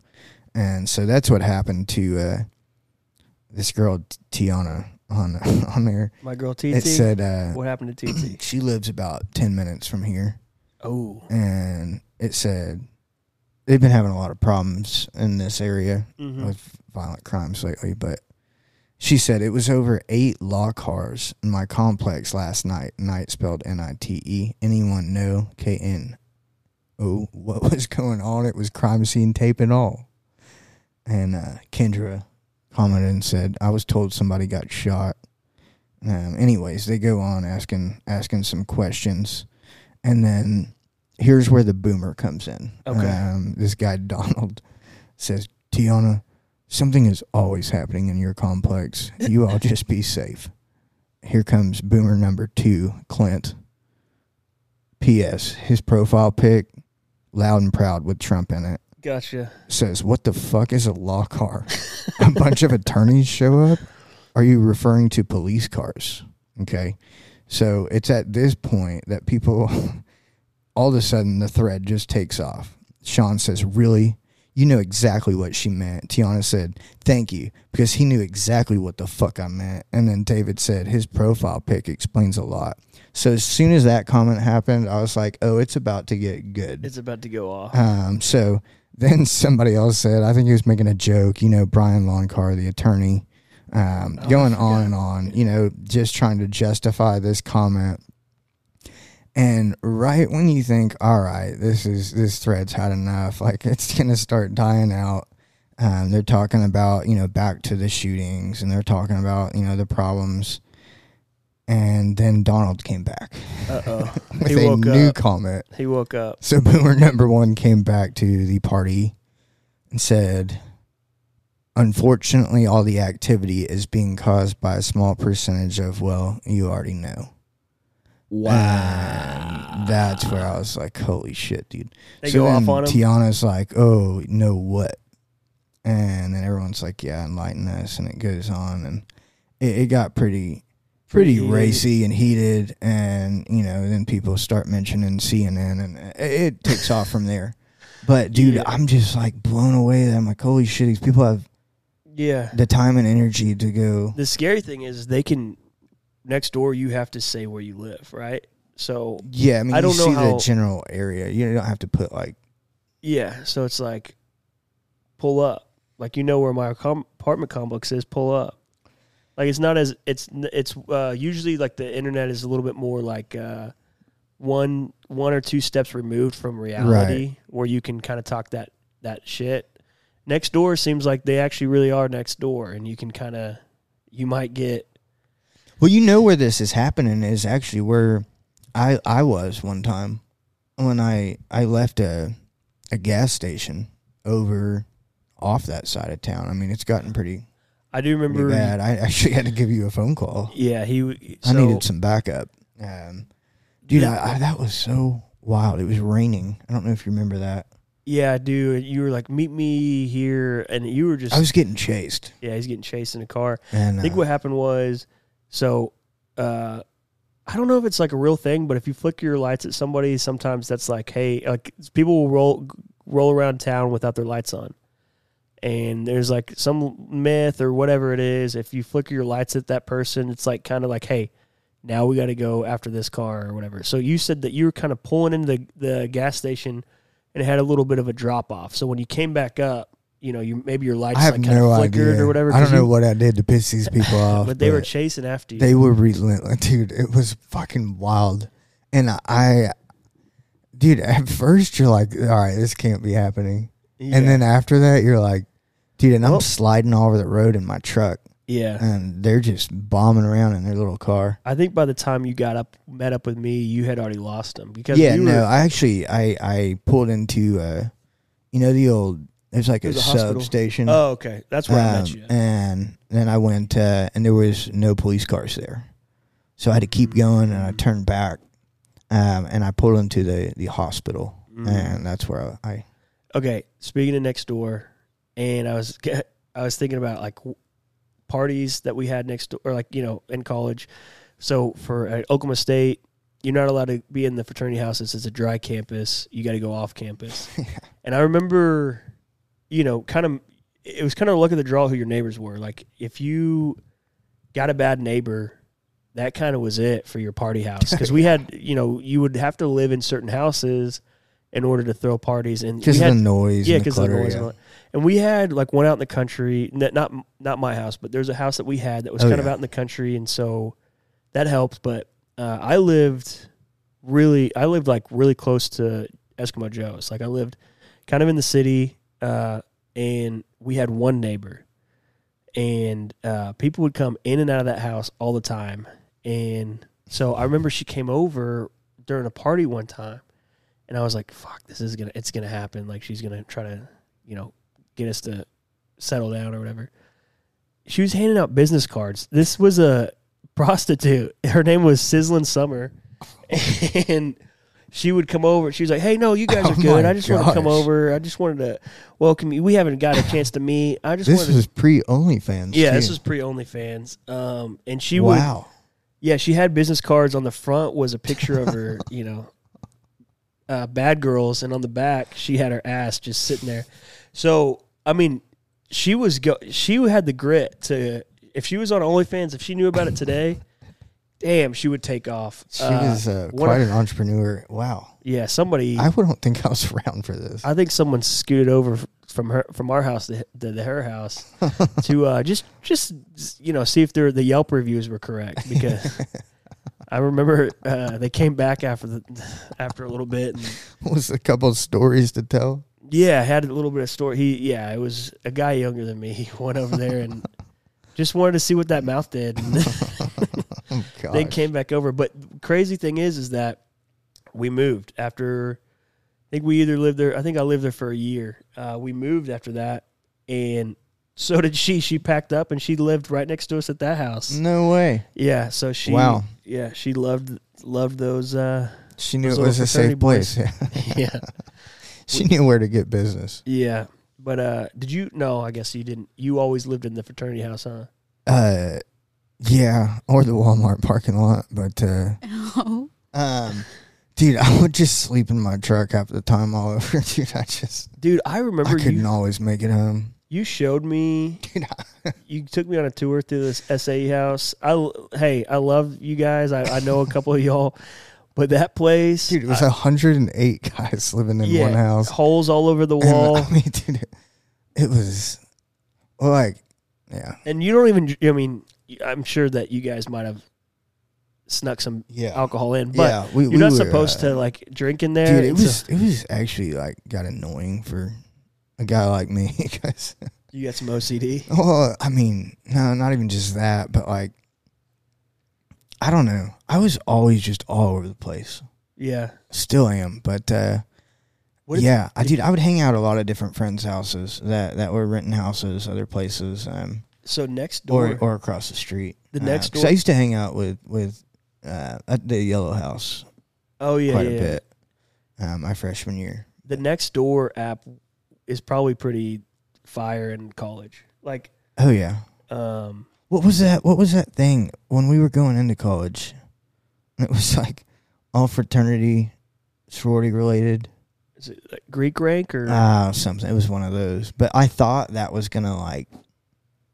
and so that's what happened to uh, this girl Tiana on on there. my girl TT. It said uh, what happened to TT? she lives about ten minutes from here, oh, and it said they've been having a lot of problems in this area Mhm. with violent crimes lately, but she said it was over eight law cars in my complex last night. Night spelled N I T E. Anyone know K N O what was going on? It was crime scene tape and all. And uh, Kendra commented and said, "I was told somebody got shot." Um, anyways, they go on asking asking some questions, and then here's where the boomer comes in. Okay. Um, this guy Donald says, "Tiana, something is always happening in your complex. You all just be safe." Here comes boomer number two, Clint. P.S. His profile pic, loud and proud with Trump in it gotcha. says, "What the fuck is a law car?" a bunch of attorneys show up. Are you referring to police cars? Okay, so it's at this point that people, all of a sudden, the thread just takes off. Sean says, "Really." You know exactly what she meant. Tiana said, Thank you, because he knew exactly what the fuck I meant. And then David said, His profile pic explains a lot. So as soon as that comment happened, I was like, Oh, it's about to get good. It's about to go off. Um, so then somebody else said, I think he was making a joke, you know, Brian Loncar, the attorney, um, Oh, going on and on, you know, just trying to justify this comment. And right when you think, all right, this is this thread's had enough, like it's gonna start dying out. Um, they're talking about, you know, back to the shootings and they're talking about, you know, the problems. And then Donald came back Uh oh. with He a new up. comment. He woke up. So boomer number one came back to the party and said, Unfortunately, all the activity is being caused by a small percentage of, well, you already know. And that's where I was like, holy shit, dude. They so go off on him. Tiana's like, oh, no, what? And then everyone's like, yeah, enlighten us. And it goes on. And it, it got pretty, pretty Pretty racy and heated. And, you know, then people start mentioning CNN and it, it takes off from there. But, dude, Yeah. I'm just like blown away. that I'm like, holy shit, these people have yeah. the time and energy to go. The scary thing is they can next door. You have to say where you live, right? So Yeah, I mean, I don't know see how- the general area. You don't have to put like, yeah. So it's like pull up. Like you know where my apartment complex is. Pull up. Like it's not as it's it's uh, usually like the internet is a little bit more like uh, one one or two steps removed from reality, where you can kind of talk that that shit. Next door seems like they actually really are next door, and you can kind of you might get Well, you know where this is happening is actually where I I was one time when I I left a a gas station over off that side of town. I mean, it's gotten pretty, I do remember. bad. I actually had to give you a phone call. Yeah, he. w- I so- needed some backup. Um, dude, Yeah. I, I, that was so wild. It was raining. I don't know if you remember that. Yeah, dude. You were like, meet me here, and you were just. I was getting chased, yeah, he's getting chased in a car. and I think uh, what happened was, so, uh, I don't know if it's like a real thing, but if you flicker your lights at somebody, sometimes that's like, hey, like people will roll roll around town without their lights on, and there's like some myth or whatever it is. If you flicker your lights at that person, it's like kind of like, hey, now we got to go after this car or whatever. So you said that you were kind of pulling into the, the gas station, and it had a little bit of a drop off. So when you came back up, you know, you maybe your lights I have like kind no of flickered idea or whatever. I don't know you- what I did to piss these people off, but they were chasing after you. they were relentless, dude. It was fucking wild, and I, dude. At first, you're like, all right, this can't be happening, Yeah. and then after that, you're like, dude, and I'm Well- sliding all over the road in my truck, yeah. and they're just bombing around in their little car. I think by the time you got up, met up with me, you had already lost them because Yeah, we no, were, I actually, I, I pulled into, uh, you know, the old. There's like a There's a substation. Oh, okay, that's where I met Um, you. And then I went, uh, and there was no police cars there, so I had to keep going, and I turned back, um, and I pulled into the the hospital, Mm. and that's where I, I Okay, speaking of next door, and I was I was thinking about like parties that we had next door, or like you know in college. So for at Oklahoma State, you're not allowed to be in the fraternity houses. It's a dry campus. You got to go off campus. and I remember, you know, kind of it was kind of a look at the draw who your neighbors were. Like if you got a bad neighbor. That kind of was it for your party house because we had, you know, you would have to live in certain houses in order to throw parties, and because the noise, yeah, the because of the noise. yeah. and we had like one out in the country, not not my house, but there's a house that we had that was Oh, kind of out in the country, and so that helped. But uh, I lived really, I lived like really close to Eskimo Joe's. Like I lived kind of in the city, uh, and we had one neighbor, and uh, people would come in and out of that house all the time. And so I remember she came over during a party one time, and I was like, "Fuck, this is gonna, it's gonna happen. Like she's gonna try to, you know, get us to settle down or whatever." She was handing out business cards. This was a prostitute. Her name was Sizzling Summer, and she would come over. She was like, "Hey, no, you guys are Oh good. I just want to come over. I just wanted to welcome you. We haven't got a chance to meet. I just This wanted." was pre OnlyFans. yeah, this was pre OnlyFans. Um, and she would wow. yeah, she had business cards. On the front was a picture of her, you know, uh, bad girls, and on the back she had her ass just sitting there. So I mean, she was go. She had the grit to. If she was on OnlyFans, if she knew about it today, damn, she would take off. She Uh, was uh, quite an entrepreneur. Wow. Yeah, somebody. I wouldn't think I was around for this. I think someone scooted over from her from our house to, to, to her house to uh, just just you know see if their the Yelp reviews were correct because I remember uh, they came back after the after a little bit and was a couple of stories to tell. yeah I had a little bit of story. He yeah it was a guy younger than me. He went over there and just wanted to see what that mouth did. Oh, they came back over. But crazy thing is, is that we moved after. I think we either lived there. I think I lived there for a year. Uh, we moved after that, and so did she. She packed up and she lived right next to us at that house. No way. Yeah. So she. Wow. Yeah, she loved loved those. Uh, She knew Those it was a safe fraternity place. yeah. she knew where to get business. Yeah. But uh, did you? No, I guess you didn't. You always lived in the fraternity house, huh? Uh, yeah, or the Walmart parking lot. But uh, Oh, um, dude, I would just sleep in my truck half the time all over. Dude, I just Dude, I remember I couldn't you. always make it home. You showed me. You took me on a tour through this SAE house. I hey, I love you guys. I, I know a couple of y'all, but that place, dude, it was I- a hundred and eight guys living in yeah, one house. holes all over the And, wall, I mean, dude, it, it was like, yeah, and you don't even. I mean, I'm sure that you guys might have snuck some yeah, alcohol in, but yeah. We, you're we not were, supposed uh, to like drink in there. Dude, it It's a- was it was actually like got annoying for a guy like me because you got some OCD. well, I mean, no, not even just that, but like I don't know. I was always just all over the place. Yeah. Still am, but uh What yeah, I did. I would hang out at a lot of different friends' houses that that were renting houses, other places, um, So next door, or or across the street. The Uh, next door- I used to hang out with with uh, at the Yellow House oh yeah, quite yeah. a bit. Um, my freshman year, the Nextdoor app is probably pretty fire in college. Like, Oh yeah. um, What was that? What was that thing when we were going into college? It was like all fraternity, sorority related. is it like Greek rank or? Ah, something. It was one of those. But I thought that was gonna like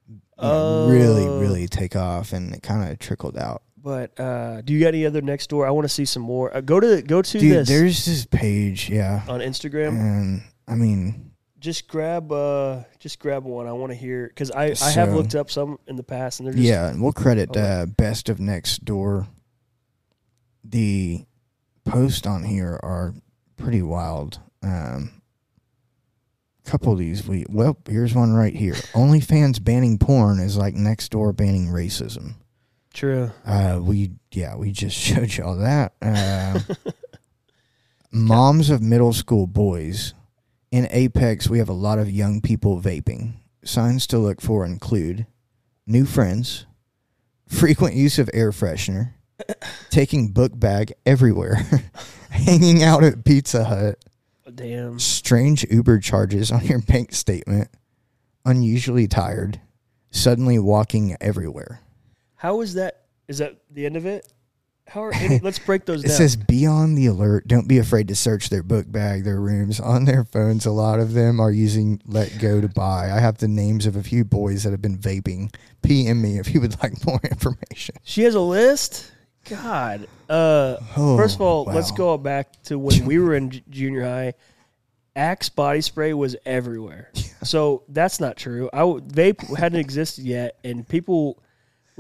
you know, really, Oh. really take off, and it kind of trickled out. but uh, do you got any other next door? I want to see some more. Uh, go to go to Dude, this there's this page, yeah, on Instagram. and I mean, Just grab uh, just grab one. I want to hear because I I have So- looked up some in the past and they're just yeah, and we'll credit Oh. uh, Best of Nextdoor. The posts on here are pretty wild. Um, couple of these we well, here's one right here. OnlyFans banning porn is like Nextdoor banning racism. true. Uh, we yeah, we just showed y'all that. Uh, moms of middle school boys in Apex, we have a lot of young people vaping. Signs to look for include new friends, frequent use of air freshener, taking book bag everywhere, hanging out at Pizza Hut, oh, Damn. strange Uber charges on your bank statement, unusually tired, suddenly walking everywhere. How is that? Is that the end of it? How are any, let's break those It says be on the alert. Don't be afraid to search their book bag, their rooms, on their phones. A lot of them are using Letgo to buy. I have the names of a few boys that have been vaping. PM me if you would like more information. she has a list. God. Uh, Oh, first of all, let's go back to when we were in junior high. Axe body spray was everywhere. So that's not true. I w- vape hadn't existed yet, and people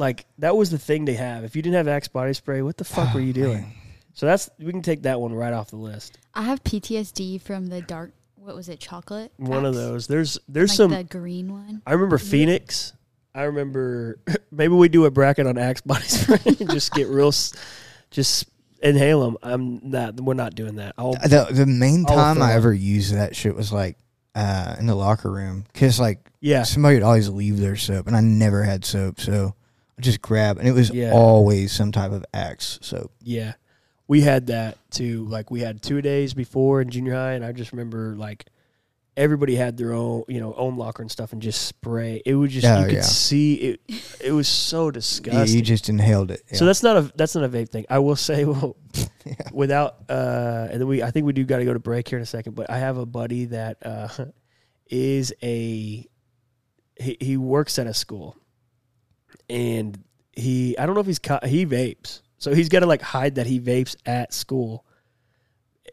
like that was the thing they have. If you didn't have Axe body spray, what the fuck were you doing? So that's we can take that one right off the list. I have PTSD from the dark. What was it? Chocolate. One of those. There's there's like some. the green one. I remember Phoenix. I remember maybe we do a bracket on Axe body spray and just get real, just inhale them. I'm not. We're not doing that. I'll, The the main I'll time I ever used that shit was like uh, in the locker room because like yeah. somebody would always leave their soap and I never had soap, so I just grab and it was Yeah. always some type of Axe soap. Yeah. We had that too. Like we had two days before in junior high, and I just remember like everybody had their own, you know, own locker and stuff, and just spray. It was just Oh, you could yeah. see it. It was so Yeah, disgusting. you just inhaled it. So yeah. that's not a that's not a vape thing. I will say, well, Yeah. without uh, and then we I think we do got to go to break here in a second. But I have a buddy that uh, is a he he works at a school, and he I don't know if he's co- he vapes, so he's got to like hide that he vapes at school.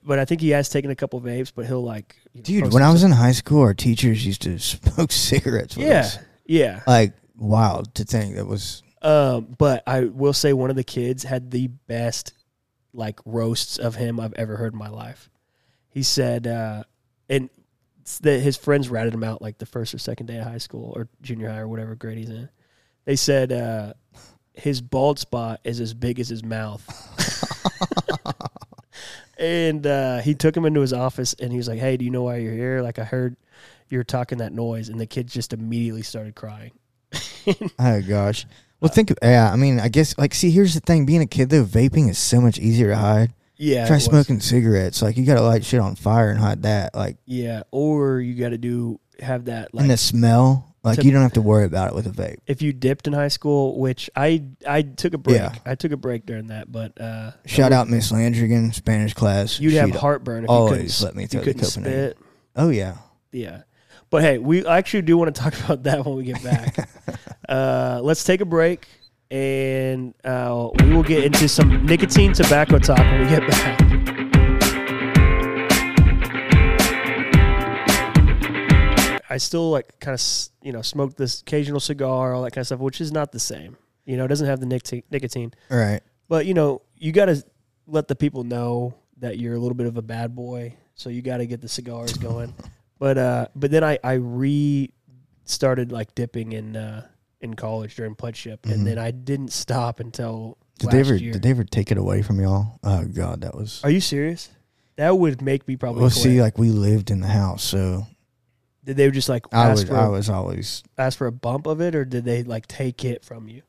But I think he has taken a couple vapes, but he'll like you know, Dude, post when I was in high school, our teachers used to smoke cigarettes with yeah us. yeah. Like, wild to think that was. Um, but I will say one of the kids had the best like roasts of him I've ever heard in my life. He said, uh, and that his friends ratted him out like the first or second day of high school or junior high or whatever grade he's in. They said uh, his bald spot is as big as his mouth. and uh, he took him into his office and he was like, "Hey, do you know why you're here? Like I heard you were talking that noise." And the kid just immediately started crying. Oh gosh. Well, think. Of, yeah, I mean, I guess like, see, here's the thing: being a kid though, vaping is so much easier to hide. Yeah, Try it was. smoking cigarettes. Like, you got to light shit on fire and hide that. Like, Yeah, or you got to do have that like and the smell. Like, to- you don't have to worry about it with a vape. if you dipped in high school, which I I took a break. Yeah. I took a break during that, but uh, Shout out Miss Landrigan, Spanish class. You'd have heartburn if always you let me throw you the Copenhagen. spit. Oh yeah. Yeah, but hey, we actually do want to talk about that when we get back. uh, let's take a break, and uh, we will get into some nicotine tobacco talk when we get back. I still like kind of you know smoke this occasional cigar, all that kind of stuff, which is not the same. You know, it doesn't have the nicotine. right. But you know, you got to let the people know that you're a little bit of a bad boy. So you got to get the cigars going. but uh, but then I I re started like dipping in uh in college during pledgeship, Mhm. and then I didn't stop until Did they ever? year. Did they ever take it away from y'all? Oh god, that was. Are you serious? That would make me probably. Well, quit. see, like we lived in the house, so did they just like I ask was for I a, was always ask for a bump of it, or did they like take it from you?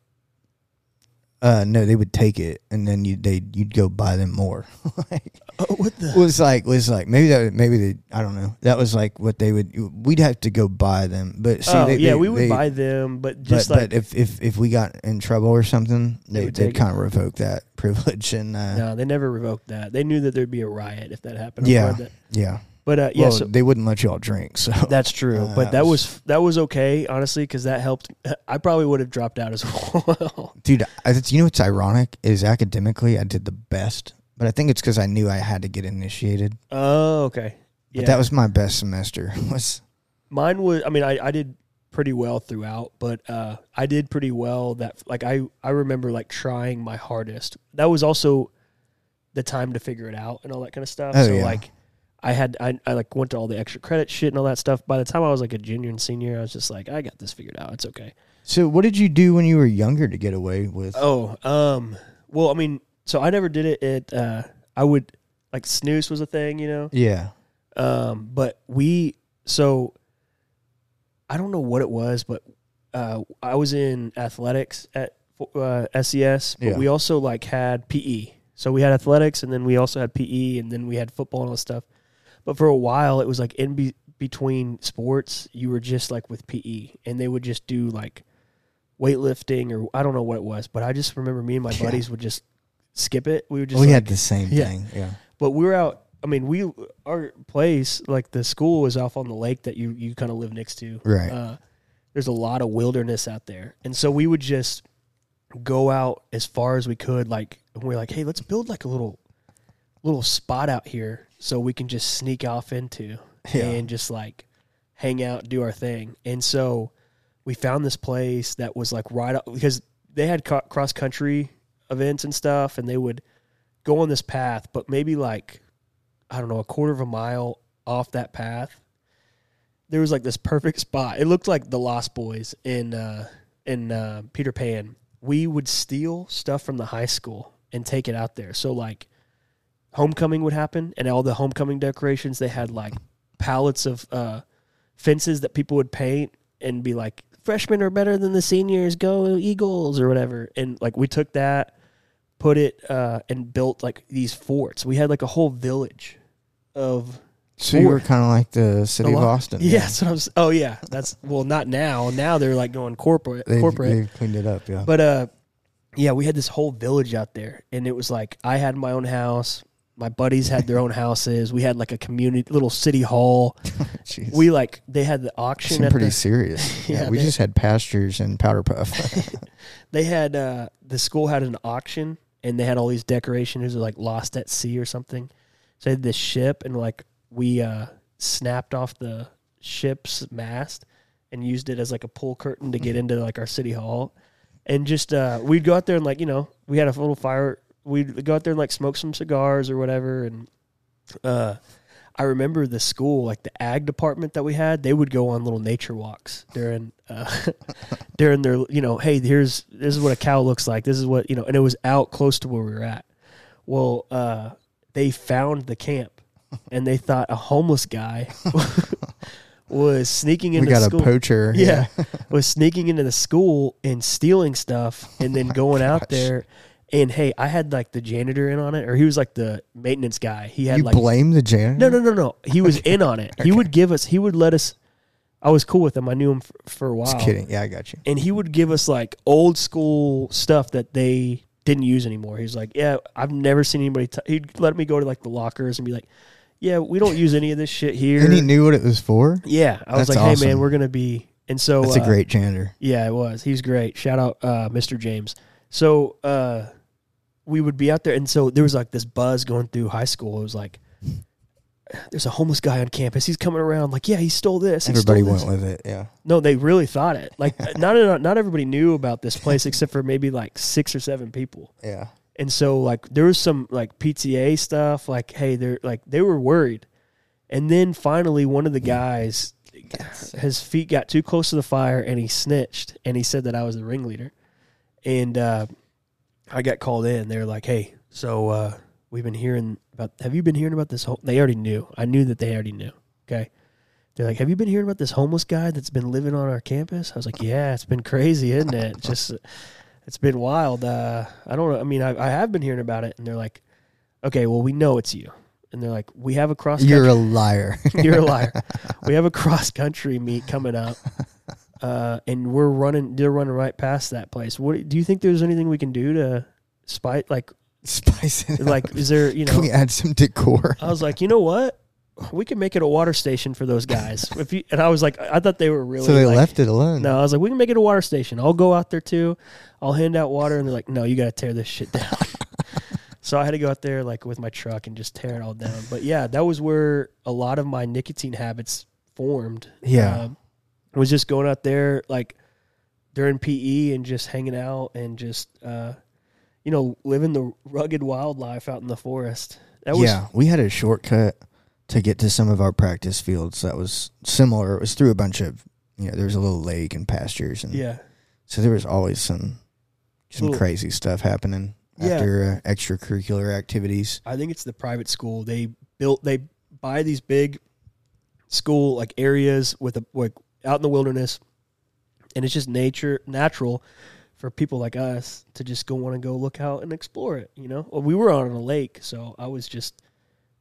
Uh, no, they would take it, and then you they you'd go buy them more. like, Oh, what the? it was like was like maybe that maybe they I don't know. That was like what they would. We'd have to go buy them, but see, oh, they, yeah, they- we would they- buy them, but But, just like but if, if if we got in trouble or something, They they would they'd kind of revoke that privilege and uh, no, they never revoked that. They knew that there'd be a riot if that happened. Yeah. that- yeah. But uh, yeah, well, so they wouldn't let you all drink. So that's true. Uh, but that was- that was okay, honestly, because that helped. I probably would have dropped out as well. dude, I, you know what's ironic is academically I did the best, but I think it's because I knew I had to get initiated. oh, okay. But Yeah, that was my best semester. Was mine was. I mean, I, I did pretty well throughout, but uh, I did pretty well. That like I I remember like trying my hardest. That was also the time to figure it out and all that kind of stuff. Oh, so yeah. like. I had I, I like went to all the extra credit shit and all that stuff. By the time I was like a junior and senior, I was just like, I got this figured out. It's okay. so. What did you do when you were younger to get away with? Oh, um, well, I mean, so I never did it at. Uh, I would like snooze was a thing, you know. Yeah, Um, but we so I don't know what it was, but uh, I was in athletics at uh, SES, but Yeah. we also like had PE. So we had athletics, and then we also had PE, and then we had football and all that stuff. But for a while, it was like in be- between sports, you were just like with PE, and they would just do like weightlifting or I don't know what it was, but I just remember me and my Yeah. buddies would just skip it. We would just we like, had the same yeah. thing. Yeah, but we were out. I mean, we our place, like the school, is off on the lake that you you kind of live next to. Right. Uh, there's a lot of wilderness out there, and so we would just go out as far as we could. Like, and we're like, hey, let's build like a little little spot out here so we can just sneak off into Yeah. and just like hang out, do our thing. And so we found this place that was like right up because they had co- cross country events and stuff, and they would go on this path, but maybe like I don't know, a quarter of a mile off that path, there was like this perfect spot. It looked like the Lost Boys in uh, in uh, Peter Pan. We would steal stuff from the high school and take it out there. So like homecoming would happen, and all the homecoming decorations they had like pallets of uh, fences that people would paint and be like freshmen are better than the seniors go eagles or whatever. And like we took that put it uh, and built like these forts. We had like a whole village of so you were kind of like the city of Austin. yeah, that's what I'm oh yeah. That's well not now. Now they're like going corporate They've, corporate. they've cleaned it up. Yeah, but uh yeah we had this whole village out there and it was like i had my own house my buddies had their own houses. We had like a community little city hall. We like they had the auction seem at pretty the, serious. Yeah, Yeah, we they- just had pastures and powder puff. they had uh the school had an auction and they had all these decorations like lost at sea or something. So they had this ship and like we uh snapped off the ship's mast and used it as like a pull curtain to get into like our city hall. And just uh we'd go out there and like you know we had a little fire we'd go out there and like smoke some cigars or whatever and uh I remember the school, like the ag department that we had, they would go on little nature walks during uh, during their, you know, hey, here's this is what a cow looks like. This is what you know, and it was out close to where we were at. Well, uh, they found the camp, and they thought a homeless guy was sneaking into we got the a school. poacher. Yeah, was sneaking into the school and stealing stuff, and then going out Oh there. And hey, I had like the janitor in on it, or he was like the maintenance guy. He had you like blame the janitor? no, no, no, no. He was in on it. He would give us. He would let us. I was cool with him. I knew him for, for a while. Just kidding. Yeah, I got you. And he would give us like old school stuff that they didn't use anymore. He's like, "Yeah, I've never seen anybody." T-. He'd let me go to like the lockers and be like, "Yeah, we don't use any of this shit here." And he knew what it was for. yeah, I was That's like, "Hey, man, awesome. we're gonna be." And so That's uh, a great janitor. yeah, it was. He was great. Shout out, uh, Mr. James. So uh, we would be out there, and so there was like this buzz going through high school. It was like, "There's a homeless guy on campus. He's coming around. Like, yeah, he stole this. he Everybody stole went with it. Yeah. No, they really thought it. Like, not not everybody knew about this place except for maybe like six or seven people. Yeah. And so like there was some like PTA stuff. Like, hey, they're like they were worried. And then finally, one of the guys, his feet got too close to the fire, and he snitched, and he said that I was the ringleader. And uh, I got called in. They were like, "Hey, so uh, we've been hearing about. Have you been hearing about this? Whole, they already knew. I knew that they already knew. Okay." They're like, "Have you been hearing about this homeless guy that's been living on our campus?" I was like, "Yeah, it's been crazy, isn't it? Just It's been wild. Uh, I don't know. I mean, I, I have been hearing about it, and they're like, "Okay, well, we know it's you." And they're like, "We have a cross. You're a liar. You're a liar. we have a cross country meet coming up, uh, and we're running. They're running right past that place. What do you think? There's anything we can do to spite? Like, Spice it like up. is there? You Can know, we add some decor? I was like, you know what? We can make it a water station for those guys. If you and I was like, I thought they were really. so they like- left it alone. No, I was like, we can make it a water station. I'll go out there too. I'll hand out water, and they're like, no, you got to tear this shit down. so I had to go out there like with my truck and just tear it all down. But yeah, that was where a lot of my nicotine habits formed. Yeah. Um, was just going out there like during PE and just hanging out and just uh, you know living the rugged wildlife out in the forest. That was yeah, we had a shortcut to get to some of our practice fields that was similar. It was through a bunch of, you know, there was a little lake and pastures, and yeah. so there was always some some Little- crazy stuff happening Yeah. after uh, extracurricular activities. I think it's the private school. They built they buy these big school like areas with a like out in the wilderness, and it's just nature natural for people like us to just go want to go look out and explore it. You know, well, we were on a lake, so I was just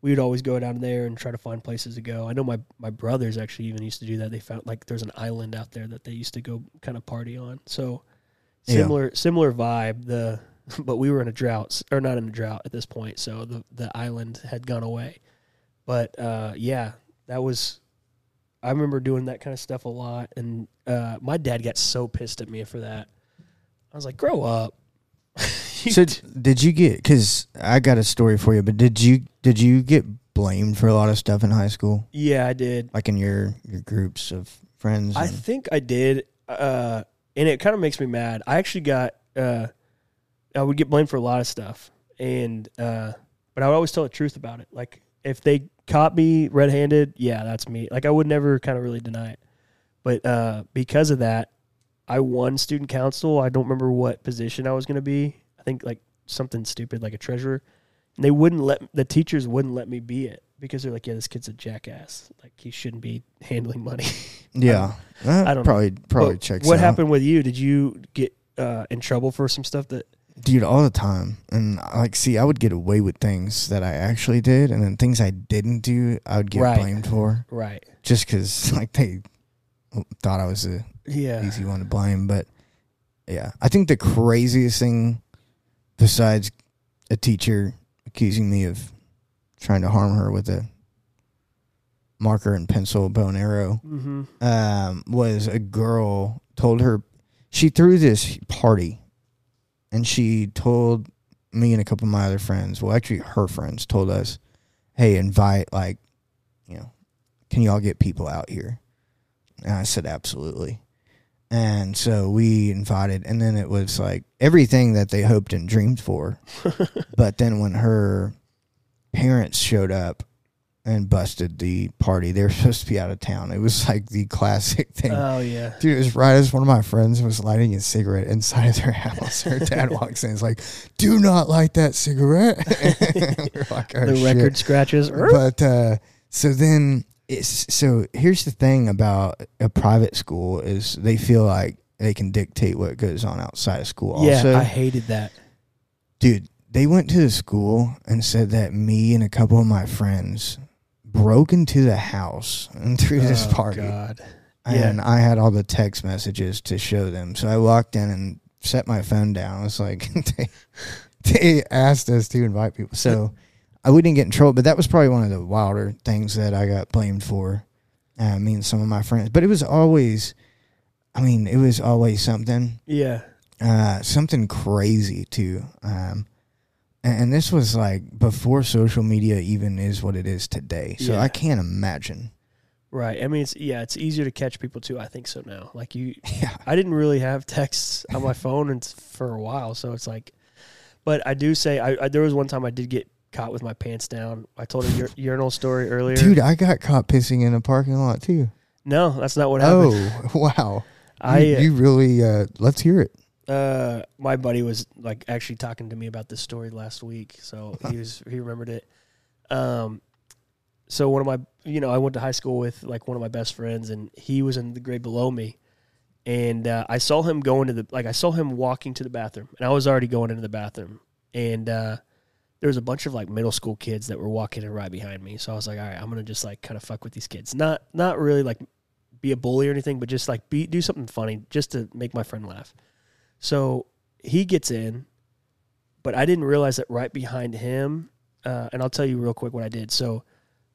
we would always go down there and try to find places to go. I know my my brothers actually even used to do that. They found like there's an island out there that they used to go kind of party on. So Yeah. similar similar vibe. The but we were in a drought or not in a drought at this point, so the the island had gone away. But uh, yeah, that was. I remember doing that kind of stuff a lot, and uh, my dad got so pissed at me for that. I was like, "Grow up." So did you get? Because I got a story for you, but did you did you get blamed for a lot of stuff in high school, yeah, I did. like in your your groups of friends? I think I did, uh, and it kind of makes me mad. I actually got, uh, I would get blamed for a lot of stuff, and uh, but I would always tell the truth about it. Like if they caught me red-handed, yeah, that's me. Like I would never kind of really deny it, but uh, because of that, I won student council. I don't remember what position I was going to be. I think like something stupid, like a treasurer. And they wouldn't let the teachers wouldn't let me be it because they're like, yeah, this kid's a jackass. Like he shouldn't be handling money. yeah, Uh, I don't know. probably probably But checks. What out. happened with you? Did you get uh, in trouble for some stuff that? Dude all the time and like see i would get away with things that i actually did and then things i didn't do i would get Right. blamed for Right. just because like they thought i was a Yeah. easy one to blame but yeah i think the craziest thing besides a teacher accusing me of trying to harm her with a marker and pencil bow and arrow Mm-hmm. um, was a girl told her she threw this party and she told me and a couple of my other friends well actually her friends told us hey invite like you know can y'all get people out here? And i said absolutely. And so we invited and then it was like everything that they hoped and dreamed for. But then when her parents showed up and busted the party. They were supposed to be out of town. It was like the classic thing. Oh yeah. Dude, it was right as one of my friends was lighting a cigarette inside of their house. Her dad walks in and is like, Do not light that cigarette. like, oh, the shit. record scratches. But uh, so then it's so here's the thing about a private school is they feel like they can dictate what goes on outside of school. yeah, also, I hated that. dude, they went to the school and said that me and a couple of my friends broke into the house and threw this Oh, party. God. And I had all the text messages to show them. So I walked in and set my phone down. I was like, they, they asked us to invite people. So I didn't get in trouble, but that was probably one of the wilder things that I got blamed for. Uh, me and some of my friends. But it was always, I mean, it was always something Yeah. uh, something crazy too. Um, and, this was like before social media even is what it is today. So Yeah. I can't imagine. Right. I mean, it's yeah, it's easier to catch people too. I think so now. Like you, Yeah. I didn't really have texts on my phone and for a while, so it's like. But I do say I, I there was one time I did get caught with my pants down. I told a ur- urinal story earlier. Dude, I got caught pissing in a parking lot too. no, that's not what happened. Oh, wow. I you, you really, uh, let's hear it. Uh my buddy was like actually talking to me about this story last week so he was he remembered it um so one of my you know i went to high school with like one of my best friends and he was in the grade below me and uh, I saw him going to the like I saw him walking to the bathroom, and I was already going into the bathroom, and uh, there was a bunch of like middle school kids that were walking in right behind me. So I was like, all right, I'm gonna just like kind of fuck with these kids, not not really like be a bully or anything, but just like be do something funny just to make my friend laugh. So he gets in, but I didn't realize that right behind him, uh, and I'll tell you real quick what I did. So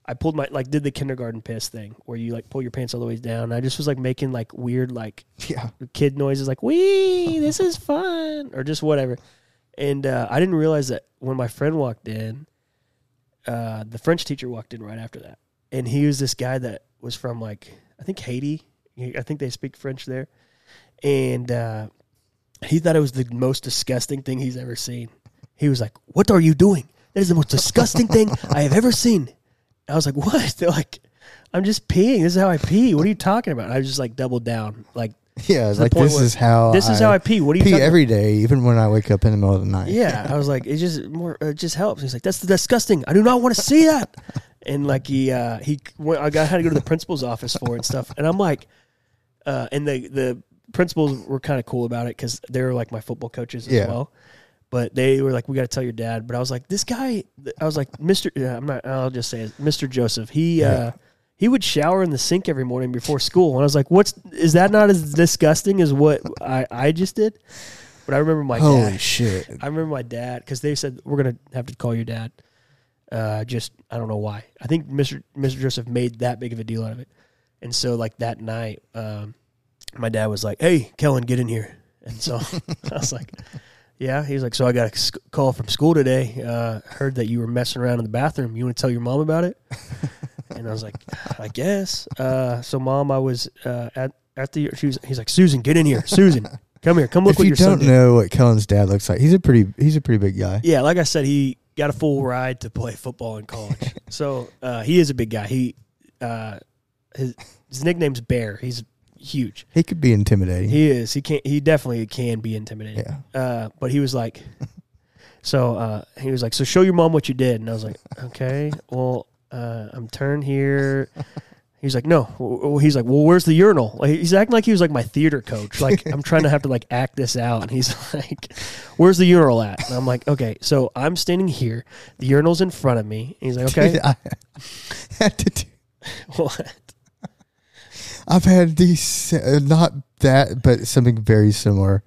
I pulled my like did the kindergarten piss thing where you like pull your pants all the way down. I just was like making like weird like Yeah. kid noises like wee this is fun or just whatever. And uh, I didn't realize that when my friend walked in, uh, the French teacher walked in right after that, and he was this guy that was from like I think Haiti. I think they speak French there, and uh, he thought it was the most disgusting thing he's ever seen. He was like, "What are you doing? That is the most disgusting thing I have ever seen." I was like, "What?" They're like, "I'm just peeing. This is how I pee. What are you talking about?" I was just like doubled down, like, Yeah, it's like this where- is how "This is how I pee. What are you pee every day, even when I wake up in the middle of the night. yeah, I was like, it just more, it just helps. He's like, that's disgusting. I do not want to see that. And like he, uh, he, went, I got had to go to the principal's office for it and stuff. And I'm like, uh, and the the principals were kind of cool about it because they were like my football coaches as Yeah. well. But they were like, we got to tell your dad. But I was like, this guy, I was like, Mister, yeah, I'm not. I'll just say it, Mister Joseph. He. Uh, he would shower in the sink every morning before school, and I was like, "What's is that not as disgusting as what I, I just did?" But I remember my Holy dad. shit. I remember my dad because they said we're gonna have to call your dad. Uh, just I don't know why. I think Mr. Mr. Joseph made that big of a deal out of it, and so like that night, um, my dad was like, "Hey, Kellen, get in here." And so I was like, "Yeah." He's like, "So I got a sc- call from school today. Uh, heard that you were messing around in the bathroom. You want to tell your mom about it?" and I was like, "I guess." Uh, so mom, I was uh, at at the. She was, he's like, "Susan, get in here. Susan, come here. Come look if what you your don't did." know what Kellen's dad looks like, he's a pretty he's a pretty big guy. Yeah, like I said, he got a full ride to play football in college. so uh, he is a big guy. He uh, his his nickname's Bear. He's huge. He could be intimidating. He is. He can't. He definitely can be intimidating. yeah. Uh, but he was like, so uh, he was like, so show your mom what you did, and I was like, okay, well, uh, I'm turned here. He's like, no. He's like, well, where's the urinal? Like, he's acting like he was like my theater coach. Like I'm trying to have to like act this out, and he's like, where's the urinal at? And I'm like, okay, so I'm standing here. The urinal's in front of me. And he's like, okay, Dude, I had to do, what? I've had these uh, not that, but something very similar.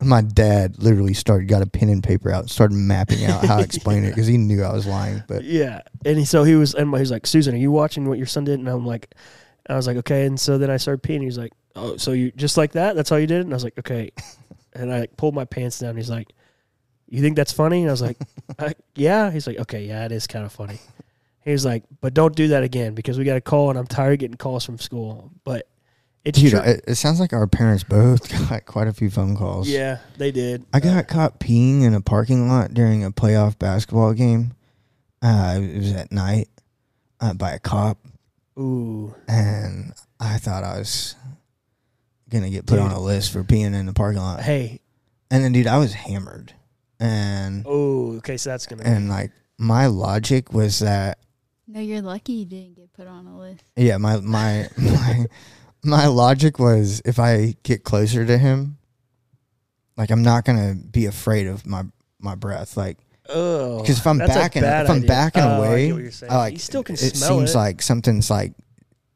My dad literally started got a pen and paper out started mapping out how to explain it because he knew I was lying. But Yeah, and he, so he was, and he's like, Susan, are you watching what your son did? And I'm like, I was like, okay. And so then I started peeing. He's like, oh, so you just like that? That's all you did? And I was like, okay. And I like, pulled my pants down. He's like, you think that's funny? And I was like, I, yeah. He's like, okay, yeah, it is kind of funny. He was like, but don't do that again because we got a call, and I'm tired of getting calls from school. But it's dude, true. it, it sounds like our parents both got quite a few phone calls. yeah, they did. I got caught peeing in a parking lot during a playoff basketball game. Uh, it was at night uh, by a cop, Ooh, and I thought I was gonna get put Dude. on a list for peeing in the parking lot. hey, And then, dude, I was hammered, and oh, okay, so that's gonna. and like my logic was that No, you're lucky you didn't get put on a list. yeah, my my my my logic was if I get closer to him, like I'm not gonna be afraid of my my breath, like oh, because if I'm that's a backing bad if I'm idea. backing Oh, I away, get what you're saying. I like you still can it smell seems it. like something's like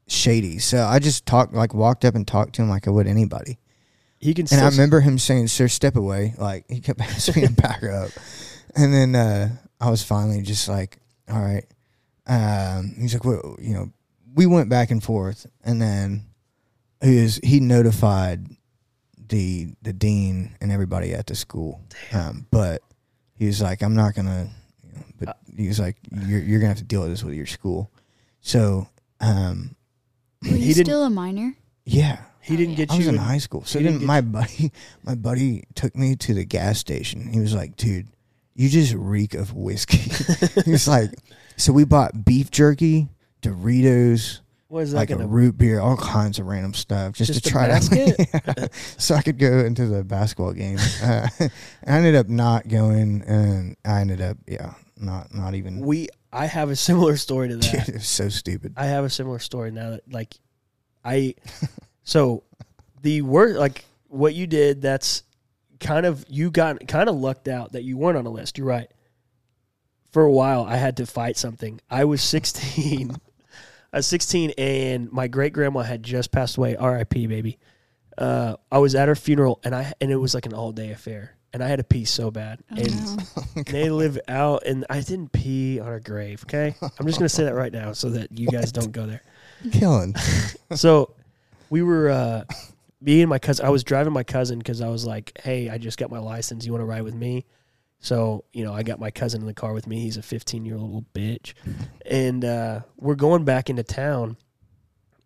shady. So I just talked like walked up and talked to him like I would anybody. he can. And Still I remember him saying, "Sir, step away." Like he kept asking me to back up, and then uh, I was finally just like, "All right." Um, he's like, "Well, you know," we went back and forth, and then he was he notified the the dean and everybody at the school. Um, but he was like, "I'm not gonna," you know, but he was like, "You're you're gonna have to deal with this with your school." So, um, Were He you still a minor? yeah, he didn't get I was you. in high school. So he didn't then my buddy, my buddy took me to the gas station. He was like, "Dude, you just reek of whiskey." He's like, "So we bought beef jerky, Doritos, what is that like a root beer, all kinds of random stuff, just, Just to try to, Yeah. so I could go into the basketball game." Uh, I ended up not going, and I ended up, yeah, not not even. we. I have a similar story to Dude, that. it was so stupid. I have a similar story now that like I. So the worst, like what you did, that's kind of you got kind of lucked out that you weren't on a list. You're right. For a while, I had to fight something. I was 16. I was 16, and my great grandma had just passed away. R.I.P. Baby. Uh, I was at her funeral, and I and it was like an all day affair, and I had to pee so bad. Oh, and no. they live out, and I didn't pee on her grave. Okay, I'm just gonna say that right now so that you guys don't go there Killing. so we were uh me and my cousin i was driving my cousin because i was like hey i just got my license you want to ride with me so you know i got my cousin in the car with me. He's a 15 year old little bitch. And uh we're going back into town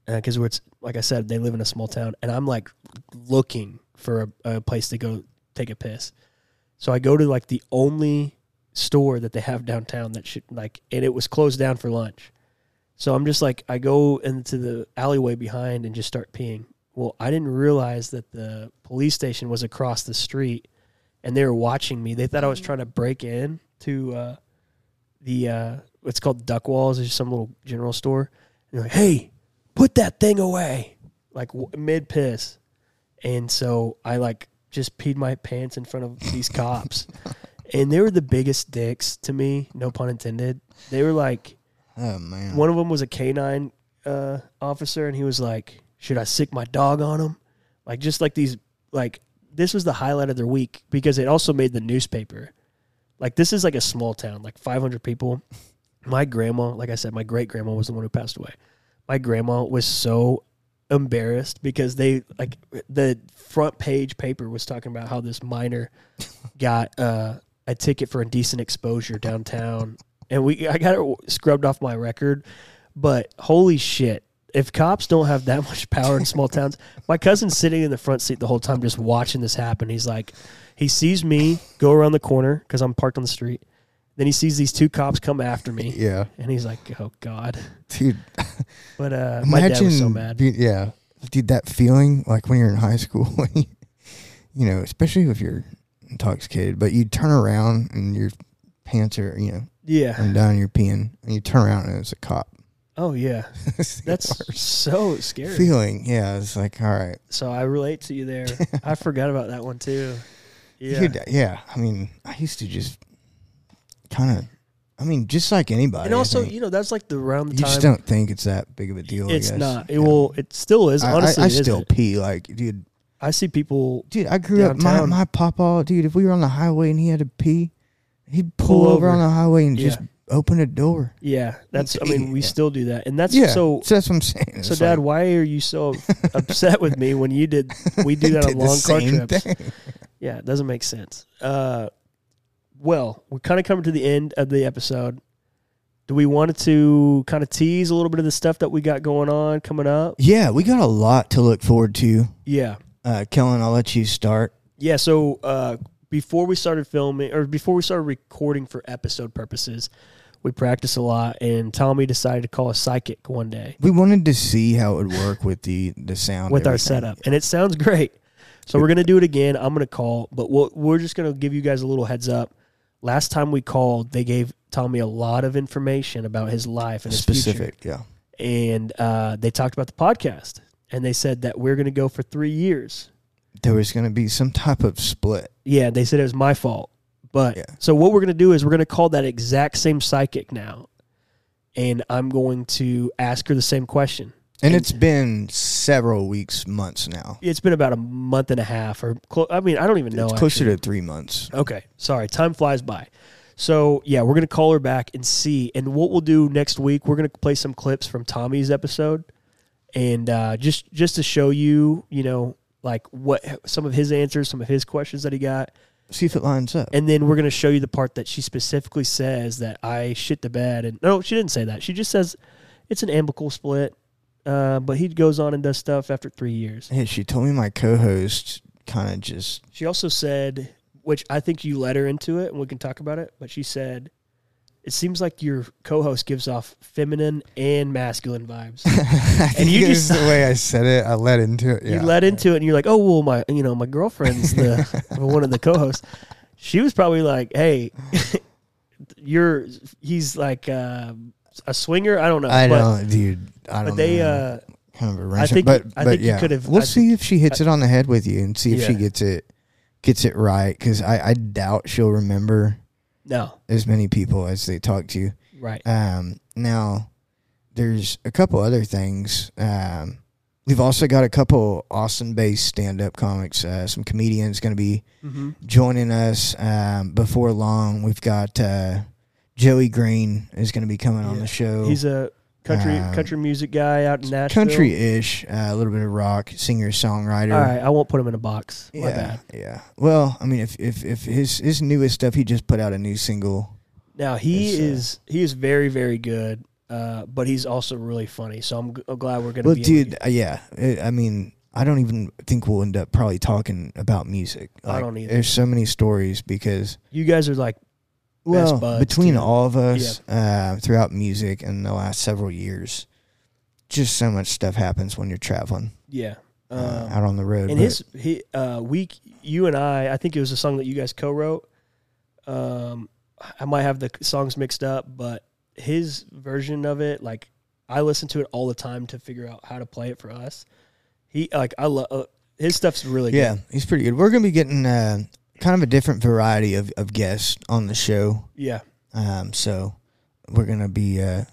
because we're like i said they live in a small town. And i'm like looking for a, a place to go take a piss. So i go to like the only store that they have downtown that should like and it was closed down for lunch. So I'm just like, I go into the alleyway behind and just start peeing. Well, I didn't realize that the police station was across the street and they were watching me. They thought I was trying to break in to uh, the, uh, what's called Duckwall's, just some little general store. And they're like, hey, put that thing away, like w- mid piss. And so I like just peed my pants in front of these cops. and they were the biggest dicks to me, no pun intended. They were like, Oh man. one of them was a canine uh, officer, and he was like, "Should I sic my dog on him?" Like just like these, like this was the highlight of their week because it also made the newspaper. Like this is like a small town, like 500 people. My grandma, like I said, my great grandma was the one who passed away. My grandma was so embarrassed because they like the front page paper was talking about how this minor got uh, a ticket for indecent exposure downtown and we I got it scrubbed off my record. But holy shit, if cops don't have that much power in small towns, my cousin's sitting in the front seat the whole time just watching this happen. He's like, he sees me go around the corner because I'm parked on the street. Then he sees these two cops come after me, Yeah, and he's like, "Oh God!" dude. But uh, my Imagine, dad was so mad. be- yeah, dude, that feeling like when you're in high school, when you, you know, especially if you're intoxicated, but you turn around and your pants are, you know, Yeah. and you're peeing, and you turn around and it's a cop. Oh yeah. That's so scary. feeling. Yeah, it's like, all right, So I relate to you there. I forgot about that one too. Yeah. Dude, yeah. I mean, I used to just kind of, I mean, just like anybody. and also, you know, that's like the round the you time. just don't think it's that big of a deal. I it's not. It Yeah. will. It still is. I- I- Honestly, I, still isn't. pee like, dude. I see people. Dude, I grew up. My my papa, dude. If we were on the highway and he had to pee, he'd pull, Pull over. over. on the highway and Yeah. just open a door. Yeah, that's. I mean, we Yeah. still do that, and that's yeah, so. so that's what I'm saying. So, It's Dad, like, why are you so upset with me when you did? We do that on did the long car same trips. thing. Yeah, it doesn't make sense. Uh, well, we're kind of coming to the end of the episode. Do we want to kind of tease a little bit of the stuff that we got going on coming up? Yeah, we got a lot to look forward to. Yeah, Uh, Kellen, I'll let you start. yeah. So uh, before we started filming, or before we started recording for episode purposes, we practice a lot, and Tommy decided to call a psychic one day We wanted to see how it would work with the the sound with our setup, and it sounds great. So we're gonna do it again. I'm gonna call, but we'll, we're just gonna give you guys a little heads up. Last time we called, they gave Tommy a lot of information about his life and his future, specific. Yeah. and uh, they talked about the podcast, and they said that we're gonna go for three years. There was going to be some type of split. Yeah, they said it was my fault. But Yeah. so what we're gonna do is we're gonna call that exact same psychic now, and I'm going to ask her the same question. And And- it's been several weeks, months now. It's been about a month and a half, or clo- I mean, I don't even know. it's closer actually. to three months. Okay, sorry, time flies by. So yeah, we're gonna call her back and see. And what we'll do next week, we're gonna play some clips from Tommy's episode, and uh, just just to show you, you know, like what some of his answers, some of his questions that he got, See if it lines up. and then we're gonna show you the part that she specifically says that I shit the bed. And no, she didn't say that. She just says it's an amicable split. Uh, but he goes on and does stuff after three years. Yeah, she told me my co-host kind of just She also said, which I think you led her into it, and we can talk about it. But she said, "It seems like your co-host gives off feminine and masculine vibes." and you just- the way I said it. I led into it. Yeah. You led into it, and you're like, "Oh well, my you know my girlfriend's the one of the co-hosts." She was probably like, "Hey, you're he's like uh, a swinger. I don't know, I but, don't, dude. I don't. but they know. uh, kind of a wrench. I think- but I but think you yeah, could've- we'll I see if she hits it on the head with you and see if she gets it gets it right. Because I, I doubt she'll remember No, as many people as they talk to. right. Um, now, there's a couple other things. Um, we've also got a couple Austin-based stand-up comics. Uh, some comedians going to be hmm joining us um, before long. We've got uh, Joey Green is going to be coming on the show. He's a country Um, country music guy out in Nashville. country-ish, uh, a little bit of rock, singer songwriter. All right, I won't put him in a box. My Yeah, bad. yeah. Well, I mean, if if if his his newest stuff, he just put out a new single. Now he It's, uh, is he is very very good, uh, but he's also really funny. So I'm, g- I'm glad we're gonna. Well, be dude, uh, yeah. I I mean, I don't even think we'll end up probably talking about music. I don't either. There's so many stories because you guys are like well, between too. all of us uh, throughout music in the last several years, just so much stuff happens when you're traveling yeah. uh, Um, out on the road. and his he uh week you and I I think it was a song that you guys co-wrote. Um, I might have the songs mixed up, but his version of it, like I listen to it all the time to figure out how to play it for us. He like I love uh, his stuff's really yeah, good. Yeah, he's pretty good. We're gonna be getting uh, kind of a different variety of, of guests on the show. Yeah. Um, so we're gonna be uh,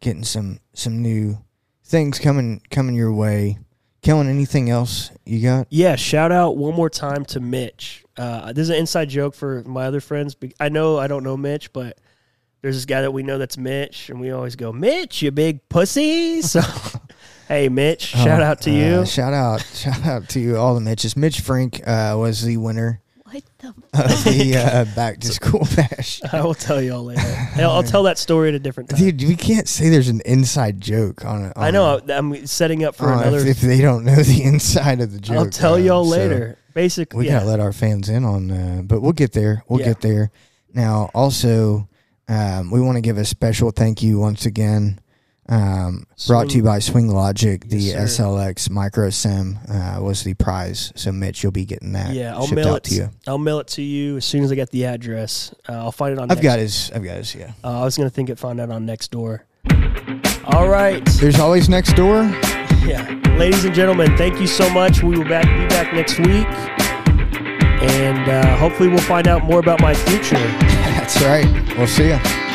getting some some new things coming coming your way. Kellen, anything else you got? Yeah, shout out one more time to Mitch. Uh, this is an inside joke for my other friends. I know I don't know Mitch, but there's this guy that we know that's Mitch, and we always go, Mitch, you big pussy. So, hey, Mitch, shout Oh, out to uh, you. Shout out, shout out to all the Mitches. Mitch Frink uh, was the winner What the? of the uh, back to school bash. I will tell you all later. I'll, I'll tell that story at a different time. Dude, we can't say there's an inside joke on it. I know I'm setting up for uh, another. if, if they don't know the inside of the joke. I'll tell uh, y'all so later. Basically, We yeah. gotta let our fans in on, uh, but we'll get there. We'll Yeah. get there. Now, also, um, we want to give a special thank you once again. Um, brought to you by Swing Logic. The Yes, sir. SLX MicroSim uh, was the prize. So, Mitch, you'll be getting that. yeah, I'll shipped mail out it to you. I'll mail it to you as soon as I get the address. Uh, I'll find it on. I've next, got his. I've got his. Yeah. Uh, I was gonna think it find out on Nextdoor. All right. There's always Nextdoor. Yeah. Ladies and gentlemen, thank you so much. We will back be back next week. And uh, hopefully we'll find out more about my future. That's right. We'll see you.